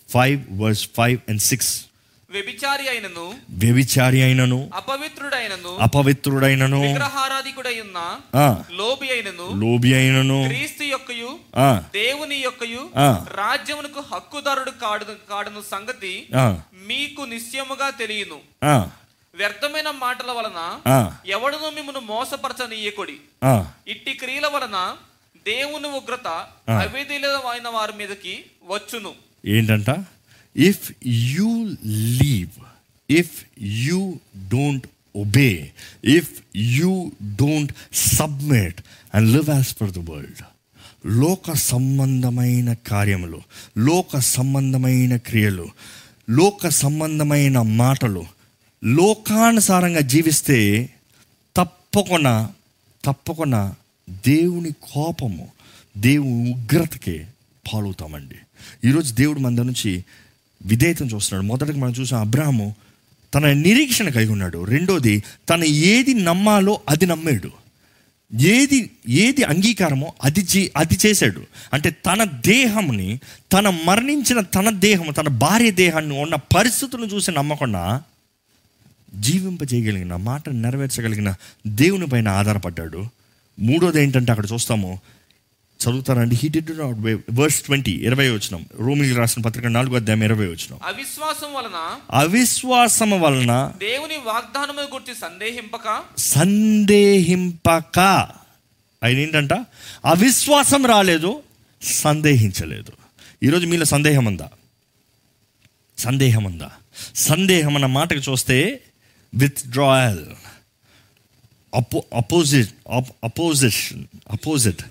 five verse five and six వ్యభిచారి అయినను వ్యభిచారి అయినను అపవిత్రుడైనను అపవిత్రుడైనను విగ్రహారాధికుడై ఉన్న ఆ, లోబి అయినను లోబి అయినను క్రీస్తు యొక్కయు దేవుని యొక్కయు. రాజ్యమునకు హక్కుదారుడు కాడు కాడును సంగతి మీకు నిశ్చయముగా తెలియను వ్యర్థమైన మాటల వలన ఎవడును మిమ్మను మోసపరచనీయకుడి. ఇట్టి క్రియల వలన దేవుని ఉగ్రత అవిధులైన వారి మీదకి వచ్చును ఏంటంట if you leave if you don't obey if you don't submit and live as per the world లోక సంబంధమైన కార్యములు లోక సంబంధమైన క్రియలు లోక సంబంధమైన మాటలు లోకానుసారంగా జీవిస్తే తప్పకుండా తప్పకుండా దేవుని కోపము దేవుని ఉగ్రతకే పాలవుతామండి. ఈరోజు దేవుడు మన నుంచి విధేయతను చూస్తున్నాడు. మొదటగా మనం చూసాం అబ్రాహము తన నిరీక్షణ కలిగి ఉన్నాడు. రెండోది తన ఏది నమ్మాలో అది నమ్మాడు. ఏది ఏది అంగీకారమో అది చే అది చేశాడు. అంటే తన దేహంని తన మరణించిన తన దేహము తన భార్య దేహాన్ని ఉన్న పరిస్థితులను చూసి నమ్మకుండా జీవింపజేయగలిగిన మాట నెరవేర్చగలిగిన దేవుని పైన ఆధారపడ్డాడు. మూడోది ఏంటంటే అక్కడ చూస్తాము చదువుతారండి he did not verse twenty ఇరవై వచ్చినాం రోమిలి రాసిన పత్రిక నాలుగో అధ్యాయం ఇరవై వచ్చినాం అవిశ్వాసం వలన అవిశ్వాసము వలన దేవుని వాగ్దానము గురించి సందేహింపక? సందేహింపక. ఆయన ఏంటంట అవిశ్వాసం రాలేదు సందేహించలేదు. ఈరోజు మీలో సందేహం ఉందా సందేహం ఉందా సందేహం అన్న మాటకు చూస్తే విత్డ్రాయల్ అపో opposite opposition opposite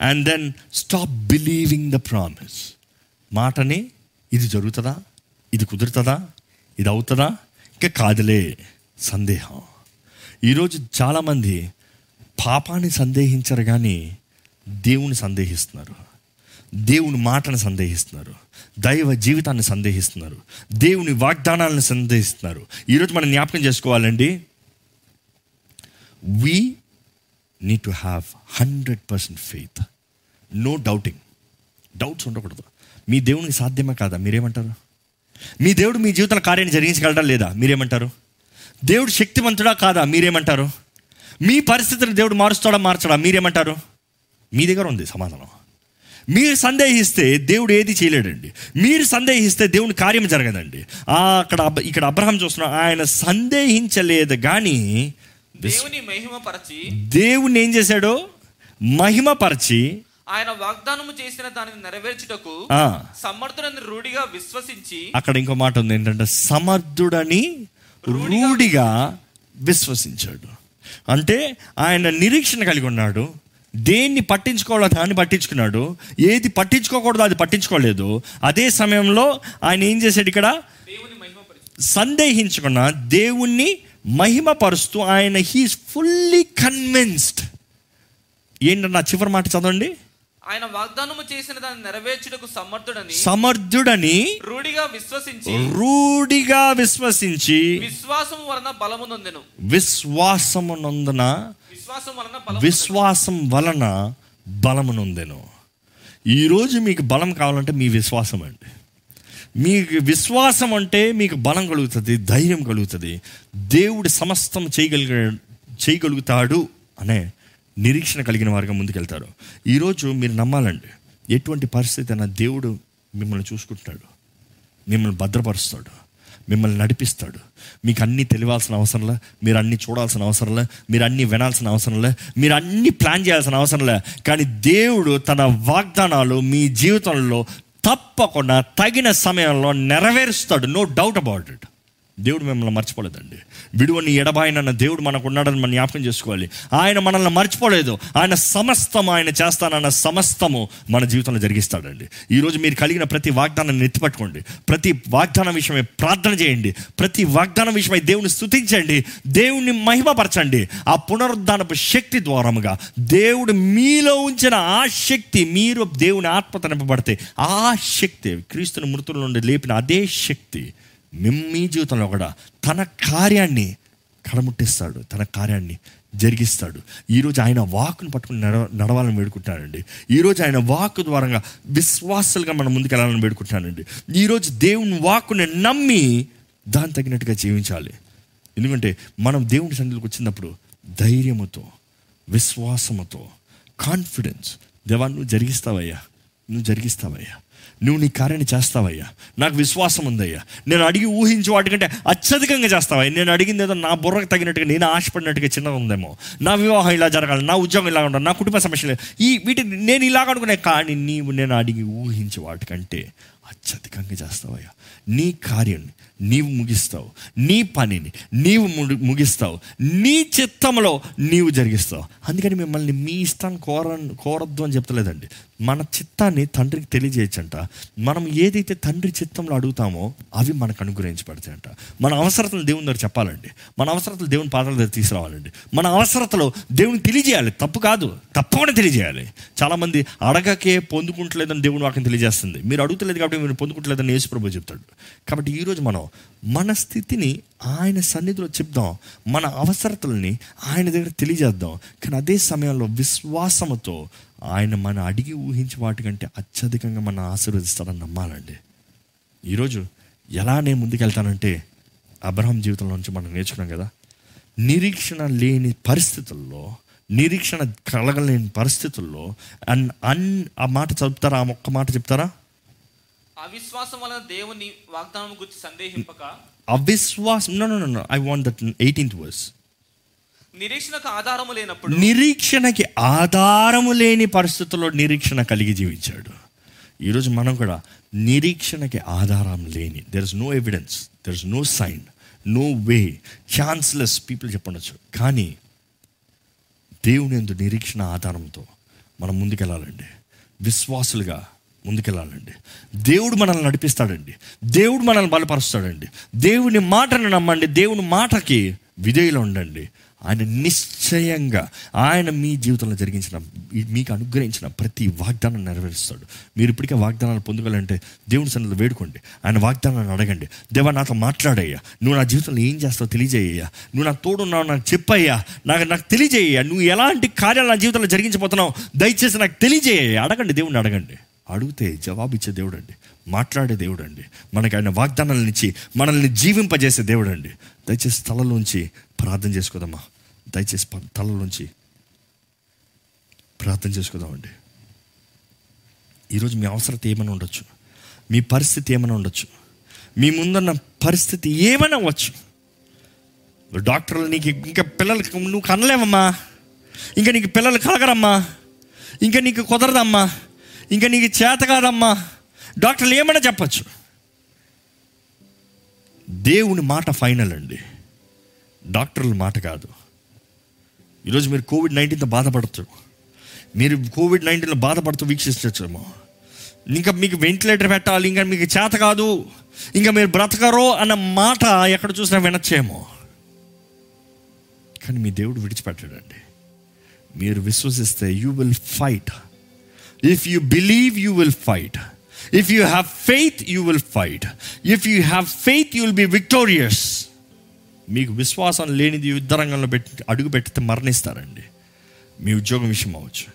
and then stop believing the promise మాటని ఇది జరుగుతుందా? ఇది కుదురుతుందా? ఇది అవుతుందా? ఇంకా కాదులే సందేహం. ఈరోజు చాలామంది పాపాన్ని సందేహించరు కానీ దేవుని సందేహిస్తున్నారు. దేవుని మాటను సందేహిస్తున్నారు. దైవ జీవితాన్ని సందేహిస్తున్నారు. దేవుని వాగ్దానాలను సందేహిస్తున్నారు. ఈరోజు మనం జ్ఞాపకం చేసుకోవాలండి. We need to have hundred percent faith no doubting doubts ఉండకూడదు. మీ దేవునికి సాధ్యమే కాదా? మీరేమంటారు? మీ దేవుడు మీ జీవితంలో కార్యాన్ని జరిగించగలడా లేదా? మీరేమంటారు? దేవుడు శక్తివంతుడా కాదా? మీరేమంటారు? మీ పరిస్థితిని దేవుడు మారుస్తాడా మార్చడా? మీరేమంటారు? మీ దగ్గర ఉంది సమాధానం. మీరు సందేహిస్తే దేవుడు ఏది చేయలేడండి. మీరు సందేహిస్తే దేవుని కార్యం జరగదండి. అక్కడ ఇక్కడ అబ్రహం చూస్తున్నాం ఆయన సందేహించలేదు కానీ దేవుని మహిమ పరచి దేవుని ఏం చేశాడో? మహిమపరిచి ఆయన వాగ్దానము చేసిన దానిని నెరవేర్చుటకు సమర్థుడని రూఢిగా విశ్వసించి అక్కడ ఇంకో మాట ఉంది ఏంటంటే సమర్థుడని రూఢిగా విశ్వసించాడు. అంటే ఆయన నిరీక్షణ కలిగి ఉన్నాడు. దేన్ని పట్టించుకోవాలో దాన్ని పట్టించుకున్నాడు. ఏది పట్టించుకోకూడదో అది పట్టించుకోలేదు. అదే సమయంలో ఆయన ఏం చేశాడు ఇక్కడ? సందేహించకుండా దేవుణ్ణి మహిమపరుస్తూ ఆయన హీస్ ఫుల్లీ కన్విన్స్డ్ ఏంటన్నా చివరి మాట చదవండి? ఆయన వాగ్దానము చేసిన దాన్ని నెరవేర్చుటకు సమర్థుడని సమర్థుడని రూఢిగా విశ్వసించి రూఢిగా విశ్వసించి విశ్వాసం వలన బలము నొందెను. విశ్వాసమునందున విశ్వాసం వలన బలము విశ్వాసం వలన బలమునొందెను ఈరోజు మీకు బలం కావాలంటే మీ విశ్వాసం అండి. మీకు విశ్వాసం అంటే మీకు బలం కలుగుతుంది ధైర్యం కలుగుతుంది. దేవుడు సమస్తం చేయగలిగ చేయగలుగుతాడు అనే నిరీక్షణ కలిగిన వారిగా ముందుకెళ్తారు. ఈరోజు మీరు నమ్మాలండి ఎటువంటి పరిస్థితి అయినా దేవుడు మిమ్మల్ని చూసుకుంటాడు మిమ్మల్ని భద్రపరుస్తాడు మిమ్మల్ని నడిపిస్తాడు. మీకు అన్నీ తెలియాల్సిన అవసరంలే మీరు అన్నీ చూడాల్సిన అవసరంలే మీరు అన్నీ వినాల్సిన అవసరంలే మీరు అన్నీ ప్లాన్ చేయాల్సిన అవసరంలే కానీ దేవుడు తన వాగ్దానాలు మీ జీవితంలో తప్పకుండా తగిన సమయంలో నెరవేరుస్తాడు. నో డౌట్ అబౌట్ ఇట్ దేవుడు మిమ్మల్ని మర్చిపోలేదండి. విడువని ఎడబాయినన్న దేవుడు మనకు ఉన్నాడని మనం జ్ఞాపకం చేసుకోవాలి. ఆయన మనల్ని మర్చిపోలేదు. ఆయన సమస్తం ఆయన చేస్తానన్న సమస్తము మన జీవితంలో జరిగిస్తాడండి. ఈరోజు మీరు కలిగిన ప్రతి వాగ్దానాన్ని ఎత్తిపట్టుకోండి ప్రతి వాగ్దానం విషయమై ప్రార్థన చేయండి. ప్రతి వాగ్దానం విషయమై దేవుని స్థుతించండి దేవుణ్ణి మహిమపరచండి. ఆ పునరుద్ధానపు శక్తి ద్వారముగా దేవుడు మీలో ఉంచిన ఆ శక్తి మీరు దేవుని ఆత్మత నింపబడితే ఆ శక్తి క్రీస్తుని మృతుల నుండి లేపిన అదే శక్తి మీ జీవితంలో కూడా తన కార్యాన్ని కడముట్టిస్తాడు. తన కార్యాన్ని జరిగిస్తాడు. ఈరోజు ఆయన వాక్కును పట్టుకుని నడవ నడవాలని వేడుకుంటానండి ఈరోజు ఆయన వాక్కు ద్వారా విశ్వాసాలుగా మనం ముందుకెళ్ళాలని వేడుకుంటానండి ఈరోజు దేవుని వాక్కుని నమ్మి దాని తగినట్టుగా జీవించాలి. ఎందుకంటే మనం దేవుని సన్నిధికి వచ్చినప్పుడు ధైర్యముతో విశ్వాసముతో కాన్ఫిడెన్స్ దేవా నువ్వు జరిగిస్తావయ్యా. నువ్వు జరిగిస్తావయ్యా. నువ్వు నీ కార్యాన్ని చేస్తావయ్యా. నాకు విశ్వాసం ఉందయ్యా. నేను అడిగి ఊహించి వాటికంటే అత్యధికంగా చేస్తావయ్యా. నేను అడిగింది ఏదో నా బుర్రకు తగినట్టుగా నేను ఆశపడినట్టుగా చిన్నగా ఉందేమో. నా వివాహం ఇలా జరగాలి నా ఉద్యోగం ఇలా ఉండాలి నా కుటుంబ సమస్యలు ఈ వీటిని నేను ఇలాగ అనుకునే కానీ నీవు నేను అడిగి ఊహించే వాటికంటే అత్యధికంగా చేస్తావయ్యా. నీ కార్యాన్ని నీవు ముగిస్తావు. నీ పనిని నీవు ముగిస్తావు. నీ చిత్తంలో నీవు జరిగిస్తావు. అందుకని మిమ్మల్ని మీ ఇష్టం కోర కోరద్దు అని చెప్తలేదండి. మన చిత్తాన్ని తండ్రికి తెలియజేయచ్చంట. మనం ఏదైతే తండ్రి చిత్తంలో అడుగుతామో అవి మనకు అనుగ్రహించబడతాయంట. మన అవసరతలు దేవుని దగ్గర చెప్పాలండి. మన అవసరతలు దేవుని పాదాల దగ్గర తీసుకురావాలండి. మన అవసరతలు దేవుని తెలియజేయాలి. తప్పు కాదు. తప్పకుండా తెలియజేయాలి. చాలామంది అడగకే పొందుకుంటలేదని దేవుని వాక్యం తెలియజేస్తుంది. మీరు అడుగుతలేదు కాబట్టి మీరు పొందుకుంటలేదని యేసుప్రభు చెప్తాడు. కాబట్టి ఈరోజు మనం మన స్థితిని ఆయన సన్నిధిలో చెప్దాం. మన అవసరతల్ని ఆయన దగ్గర తెలియజేద్దాం. కానీ అదే సమయంలో విశ్వాసముతో ఆయన మన అడిగి ఊహించే వాటికంటే అత్యధికంగా మన ఆశీర్వదిస్తాడని నమ్మాలండి. ఈరోజు ఎలా నేను ముందుకెళ్తానంటే అబ్రహం జీవితంలో నుంచి మనం నేర్చుకున్నాం కదా నిరీక్షణ లేని పరిస్థితుల్లో నిరీక్షణ కలగలేని పరిస్థితుల్లో అన్ అన్ ఆ మాట చదువుతారా ఆ ఒక్క మాట చెప్తారా? అవిశ్వాసం వలన దేవుని వాగ్దానం గురించి సందేహింపక అవిశ్వాసం no no no I want that eighteenth verse నిరీక్షణకు ఆధారము లేనప్పుడు నిరీక్షణకి ఆధారము లేని పరిస్థితుల్లో నిరీక్షణ కలిగి జీవించాడు. ఈరోజు మనం కూడా నిరీక్షణకి ఆధారం లేని there is no evidence there is no sign no way chanceless people చెప్పండొచ్చు కానీ దేవుని ఎందు నిరీక్షణ ఆధారంతో మనం ముందుకెళ్ళాలండి. విశ్వాసులుగా ముందుకెళ్ళాలండి. దేవుడు మనల్ని నడిపిస్తాడండి. దేవుడు మనల్ని బలపరుస్తాడండి. దేవుని మాటను నమ్మండి. దేవుని మాటకి విధేయులు ఉండండి. ఆయన నిశ్చయంగా ఆయన మీ జీవితంలో జరిగించిన మీకు అనుగ్రహించిన ప్రతి వాగ్దానం నెరవేరుస్తాడు. మీరు ఇప్పటికే వాగ్దానాలు పొందుకోవాలంటే దేవుని సన్నిధిలో వేడుకోండి. ఆయన వాగ్దానాన్ని అడగండి. దేవా నాతో మాట్లాడయ్యా. నువ్వు నా జీవితంలో ఏం చేస్తావు తెలియజేయ్యా. నువ్వు నాకు తోడున్నావు నాకు చెప్పయ్యా. నాకు నాకు తెలియజేయ్యా. నువ్వు ఎలాంటి కార్యాలు నా జీవితంలో జరిగించబోతున్నావు దయచేసి నాకు తెలియజేయ అడగండి దేవుడిని అడగండి. అడిగితే జవాబు ఇచ్చే దేవుడు అండి మాట్లాడే దేవుడు అండి మనకి ఆయన వాగ్దానాలను ఇచ్చి మనల్ని జీవింపజేసే దేవుడు అండి దయచేసి తలలోంచి ప్రార్థన చేసుకోదమ్మా దయచేసి తలలోంచి ప్రార్థన చేసుకుందామండి. ఈరోజు మీ అవసరత ఏమైనా ఉండొచ్చు. మీ పరిస్థితి ఏమైనా ఉండొచ్చు. మీ ముందున్న పరిస్థితి ఏమైనా అవ్వచ్చు డాక్టర్లు నీకు ఇంకా పిల్లలకి నువ్వు కనలేవమ్మా. ఇంకా నీకు పిల్లలు కలగరమ్మా. ఇంకా నీకు కుదరదమ్మా. ఇంకా నీకు చేత కాదమ్మా. డాక్టర్లు ఏమైనా చెప్పచ్చు. దేవుని మాట ఫైనల్ అండి. డాక్టర్ల మాట కాదు. ఈరోజు మీరు కోవిడ్ నైన్టీన్తో బాధపడచ్చు. మీరు కోవిడ్ నైన్టీన్లో బాధపడుతూ వీక్షించచ్చేమో. ఇంకా మీకు వెంటిలేటర్ పెట్టాలి ఇంకా మీకు చేత కాదు ఇంకా మీరు బ్రతకరో అన్న మాట ఎక్కడ చూసినా వినొచ్చేమో. కానీ మీ దేవుడు విడిచిపెట్టాడండి. మీరు విశ్వసిస్తే you will fight if you believe you will fight if you have faith you will fight if you have faith you will be victorious మీకు విశ్వాసం లేనిది యుద్ధ రంగంలో పెట్టి అడుగు పెట్టితే మరణిస్తారండి. మీ ఉద్యోగం విషయం అవ్వచ్చు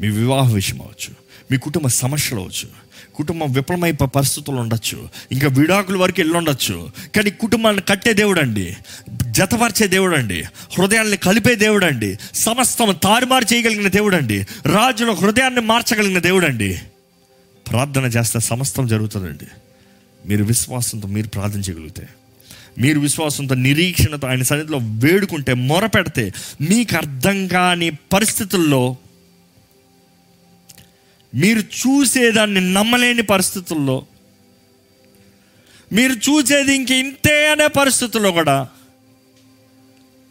మీ వివాహ విషయం అవ్వచ్చు మీ కుటుంబ సమస్యలు అవ్వచ్చు కుటుంబం విఫలమైపో పరిస్థితులు ఉండొచ్చు ఇంకా విడాకుల వరకు వెళ్ళి ఉండొచ్చు కానీ కుటుంబాన్ని కట్టే దేవుడు అండి జతపరిచే దేవుడు అండి హృదయాన్ని కలిపే దేవుడు అండి సమస్తం తారుమారు చేయగలిగిన దేవుడు అండి రాజుల హృదయాన్ని మార్చగలిగిన దేవుడు అండి ప్రార్థన చేస్తే సమస్తం జరుగుతుందండి. మీరు విశ్వాసంతో మీరు ప్రార్థన చేయగలిగితే మీరు విశ్వాసంతో నిరీక్షణతో ఆయన సన్నిధిలో వేడుకుంటే మొరపెడితే మీకు అర్థం కాని పరిస్థితుల్లో మీరు చూసేదాన్ని నమ్మలేని పరిస్థితుల్లో మీరు చూసేది ఇంక ఇంతే అనే పరిస్థితుల్లో కూడా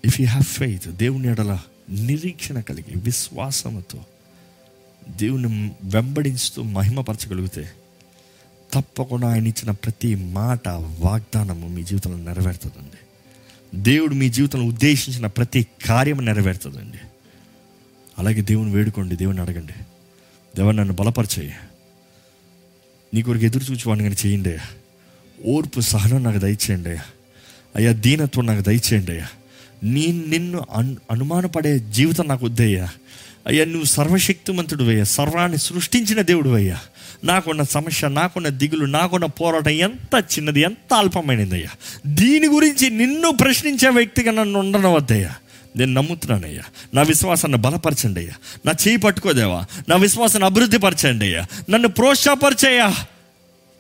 ఇఫ్ యూ హ్యావ్ ఫెయిత్ దేవుని ఎడల నిరీక్షణ కలిగి విశ్వాసముతో దేవుని వెంబడిస్తూ మహిమపరచగలిగితే తప్పకుండా ఆయన ఇచ్చిన ప్రతి మాట వాగ్దానము మీ జీవితంలో నెరవేరుతుందండి. దేవుడు మీ జీవితంలో ఉద్దేశించిన ప్రతి కార్యం నెరవేరుతుందండి. అలాగే దేవుని వేడుకోండి దేవుని అడగండి. దేవుని నన్ను బలపరచేయి. నీ కొరకు ఎదురు చూచువాడిని కానీ చేయండి ఓర్పు సహనం నాకు దయచేయండి అయ్యా. అయ్యా దీనత్వం నాకు దయచేయండి అయ్యా. నీ నిన్ను అను అనుమానపడే జీవితం నాకు వద్దయ్యా. అయ్యా నువ్వు సర్వశక్తిమంతుడు అయ్యా సర్వాన్ని సృష్టించిన దేవుడు అయ్యా నాకున్న సమస్య నాకున్న దిగులు నాకున్న పోరాటం ఎంత చిన్నది ఎంత అల్పమైనది అయ్యా దీని గురించి నిన్ను ప్రశ్నించే వ్యక్తిగా నన్ను ఉండనవద్దయ్యా. నేను నమ్ముతున్నానయ్యా. నా విశ్వాసాన్ని బలపరచండి అయ్యా నా చేయి పట్టుకోదేవా? నా విశ్వాసాన్ని అభివృద్ధి పరచండి అయ్యా నన్ను ప్రోత్సాహపరిచయ్యా.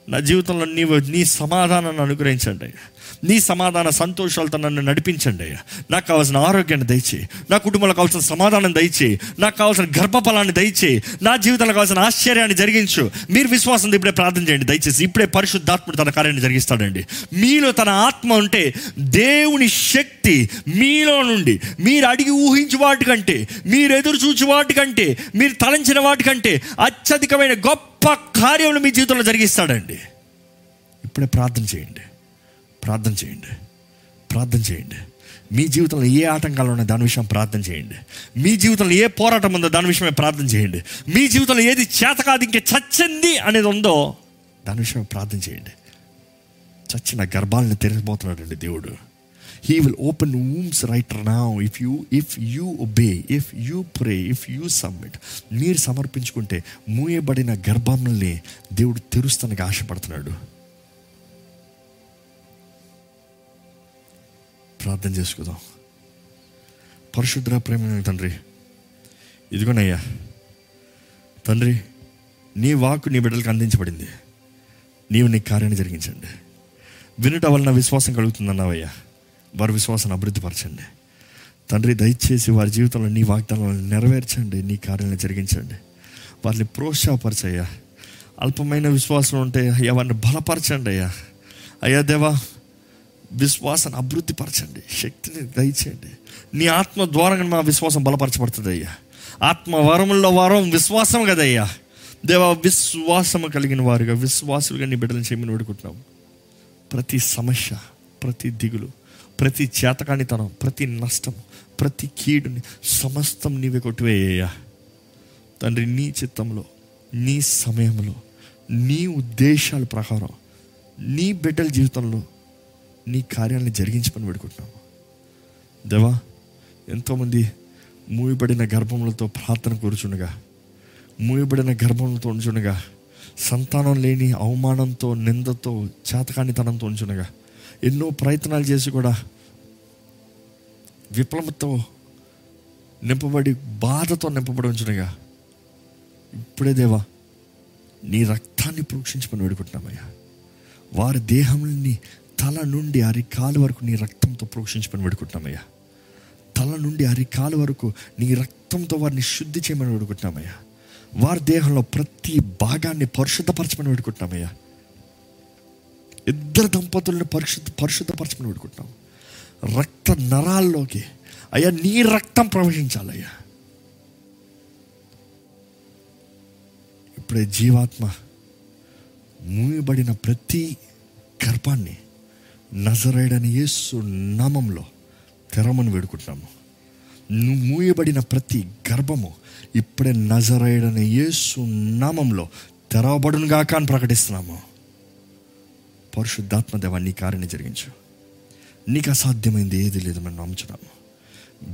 నా జీవితంలో నీవు నీ సమాధానాన్ని అనుగ్రహించండి అయ్యా నీ సమాధాన సంతోషాలతో నన్ను నడిపించండి అయ్యా. నాకు కావాల్సిన ఆరోగ్యాన్ని దయచేయి. నా కుటుంబంలో కావాల్సిన సమాధానం దయచేయి. నాకు కావాల్సిన గర్భఫలాన్ని దయచేయి. నా జీవితంలో కావాల్సిన ఆశ్చర్యాన్ని జరిగించు. మీరు విశ్వాసంతో ఇప్పుడే ప్రార్థన చేయండి. దయచేసి ఇప్పుడే పరిశుద్ధాత్ముడు తన కార్యాన్ని జరిగిస్తాడండి. మీలో తన ఆత్మ ఉంటే దేవుని శక్తి మీలో నుండి మీరు అడిగి ఊహించి వాటికంటే మీరు ఎదురు చూచి వాటికంటే మీరు తలంచిన వాటికంటే అత్యధికమైన గొప్ప కార్యములు మీ జీవితంలో జరిగిస్తాడండి. ఇప్పుడే ప్రార్థన చేయండి. ప్రార్థన చేయండి. ప్రార్థన చేయండి. మీ జీవితంలో ఏ ఆటంకాలు ఉన్నాయి దాని విషయం ప్రార్థన చేయండి. మీ జీవితంలో ఏ పోరాటం ఉందో దాని విషయమే ప్రార్థన చేయండి. మీ జీవితంలో ఏది చేతకాదు ఇంకే చచ్చింది అనేది ఉందో దాని విషయమే ప్రార్థన చేయండి. చచ్చిన గర్భాలను తెరిచిపోతున్నాడండి దేవుడు. He will open wombs right now if you if you obey if you pray if you submit మీరు సమర్పించుకుంటే మూయబడిన గర్భాలని దేవుడు తెరుస్తానికి ఆశపడుతున్నాడు. ప్రార్థన చేసుకుందాం. పరిశుద్ర ప్రేమ తండ్రి ఇదిగోనయ్యా తండ్రి నీ వాక్కు నీ బిడ్డలకు అందించబడింది. నీవు నీ కార్యాన్ని జరిగించండి. వినుట వలన విశ్వాసం కలుగుతుందన్నావయ్యా. వారి విశ్వాసాన్ని అభివృద్ధిపరచండి. తండ్రి దయచేసి వారి జీవితంలో నీ వాగ్దానాలను నెరవేర్చండి నీ కార్యాలను జరిగించండి. వారిని ప్రోత్సాహపరచయ్యా. అల్పమైన విశ్వాసం ఉంటే అయ్యా వారిని బలపరచండి అయ్యా. అయ్యా దేవా విశ్వాసాన్ని అభివృద్ధి పరచండి శక్తిని దయచేయండి. నీ ఆత్మ ద్వారా మా విశ్వాసం బలపరచబడుతుంది అయ్యా ఆత్మ వరముల్లో వరం విశ్వాసం కదయ్యా. దేవా విశ్వాసము కలిగిన వారుగా విశ్వాసులుగా నీ బిడ్డలను చేయమని వేడుకుంటున్నాం ప్రతి సమస్య ప్రతి దిగులు ప్రతి చేతకానితనం ప్రతి నష్టం ప్రతి కీడుని సమస్తం నీవే కొట్టివేయ్యా తండ్రి నీ చిత్తంలో నీ సమయంలో నీ ఉద్దేశాల ప్రకారం నీ బిడ్డల జీవితంలో నీ కార్యాలను జరిగించమని పెడుకుంటున్నాము దేవా ఎంతోమంది మూయబడిన గర్భములతో ప్రార్థన కూర్చుండగా మూయబడిన గర్భములతో ఉంచుండగా సంతానం లేని అవమానంతో నిందతో చేతకానితనంతో ఉంచునగా ఎన్నో ప్రయత్నాలు చేసి కూడా విప్లవంతో నింపబడి బాధతో నింపబడి ఉంచునగా ఇప్పుడే దేవా నీ రక్తాన్ని ప్రోక్షించమని వేడుకుంటున్నామయ్యా. వారి దేహంని తల నుండి అరికాలు వరకు నీ రక్తంతో ప్రోక్షించమని పెడుకుంటున్నామయ్యా తల నుండి అరికాలు వరకు నీ రక్తంతో వారిని శుద్ధి చేయమని పెడుకుంటున్నామయ్యా వారి దేహంలో ప్రతి భాగాన్ని పరిశుద్ధపరచమని పెడుకుంటున్నామయ్యా ఇద్దరు దంపతులను పరిశుద్ధ పరిశుద్ధపరచమని పెడుకుంటున్నాం రక్త నరాల్లోకి అయ్యా నీ రక్తం ప్రవహించాలయ్యా. ఇప్పుడే జీవాత్మ మూయబడిన ప్రతి గర్భాన్ని నజరేడని యేసు నామంలో తెరమని వేడుకుంటున్నాము. నువ్వు మూయబడిన ప్రతి గర్భము ఇప్పుడే నజరేడని యేసు నామంలో తెరవబడునుగాక అని ప్రకటిస్తున్నాము. పరిశుద్ధాత్మ దేవా నీ కార్యాన్ని జరిగించు. నీకు అసాధ్యమైంది ఏది లేదు మేము నమ్ముచున్నాము.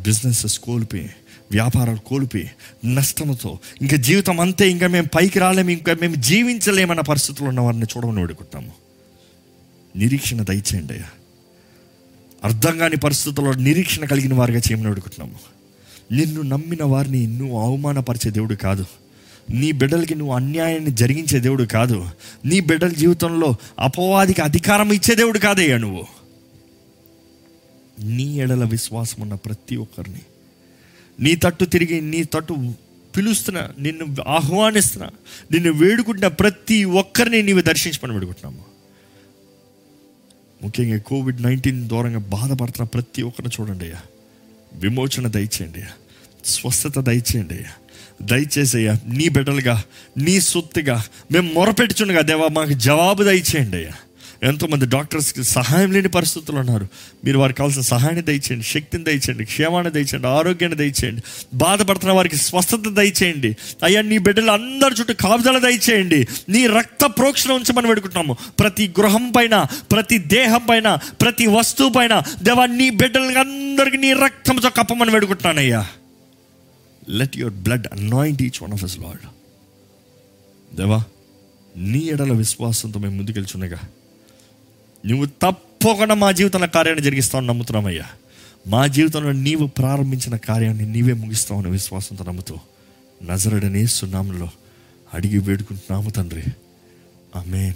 బిజినెసెస్ కోల్పి వ్యాపారాలు కోల్పి నష్టంతో ఇంకా జీవితం అంతే ఇంకా మేము పైకి రాలేము ఇంకా మేము జీవించలేమన్న పరిస్థితుల్లో ఉన్న వారిని చూడమని వేడుకుంటాము నిరీక్షణ దయచేయండి అయ్యా. అర్థం కాని పరిస్థితుల్లో నిరీక్షణ కలిగిన వారిగా చేయమని అడుగుతున్నాము. నిన్ను నమ్మిన వారిని నువ్వు అవమానపరిచే దేవుడు కాదు. నీ బిడ్డలకి నువ్వు అన్యాయాన్ని జరిగించే దేవుడు కాదు. నీ బిడ్డల జీవితంలో అపవాదికి అధికారం ఇచ్చే దేవుడు కాదయ్యా నువ్వు. నీ ఎడల విశ్వాసం ఉన్న ప్రతి ఒక్కరిని. నీ తట్టు తిరిగి నీ తట్టు పిలుస్తున్నా నిన్ను ఆహ్వానిస్తున్నా నిన్ను వేడుకుంటున్న ప్రతి ఒక్కరిని నీవు దర్శించమని వేడుకుంటున్నాము ముఖ్యంగా కోవిడ్ నైన్టీన్ దూరంగా బాధపడుతున్న ప్రతి ఒక్కరిని చూడండి అయ్యా. విమోచన దయచేయండి అయ్యా. స్వస్థత దయచేయండి అయ్యా. దయచేసి అయ్యా నీ బిడ్డలుగా నీ సొత్తుగా మేము మొరపెట్టుచుండగా దేవా మాకు జవాబు దయచేయండి అయ్యా. ఎంతోమంది డాక్టర్స్కి సహాయం లేని పరిస్థితులు ఉన్నారు. మీరు వారికి కావాల్సిన సహాయాన్ని దయచేయండి శక్తిని దయచేయండి క్షేమాన్ని దయచేయండి ఆరోగ్యాన్ని దయచేయండి బాధపడుతున్న వారికి స్వస్థత దయచేయండి. అయ్యా నీ బిడ్డలు అందరి చుట్టూ కాపుదల దయచేయండి. నీ రక్త ప్రోక్షణ ఉంచమని పెడుకుంటున్నాము ప్రతి గృహం పైన ప్రతి దేహం పైన ప్రతి వస్తువు పైన దేవా నీ బిడ్డలకి అందరికి నీ రక్తంతో కప్పమని పెడుకుంటున్నానయ్యా let your blood anoint each one of us Lord దేవా నీ ఎడల విశ్వాసంతో మేము ముందుకెళ్చున్నగా నువ్వు తప్పకుండా మా జీవితంలో కార్యాన్ని జరిగిస్తావు నమ్ముతున్నామయ్యా. మా జీవితంలో నీవు ప్రారంభించిన కార్యాన్ని నీవే ముగిస్తావని విశ్వాసంతో నమ్ముతూ నజరడనే సున్నాములో అడిగి వేడుకుంటున్నాము తండ్రి. ఆమెన్.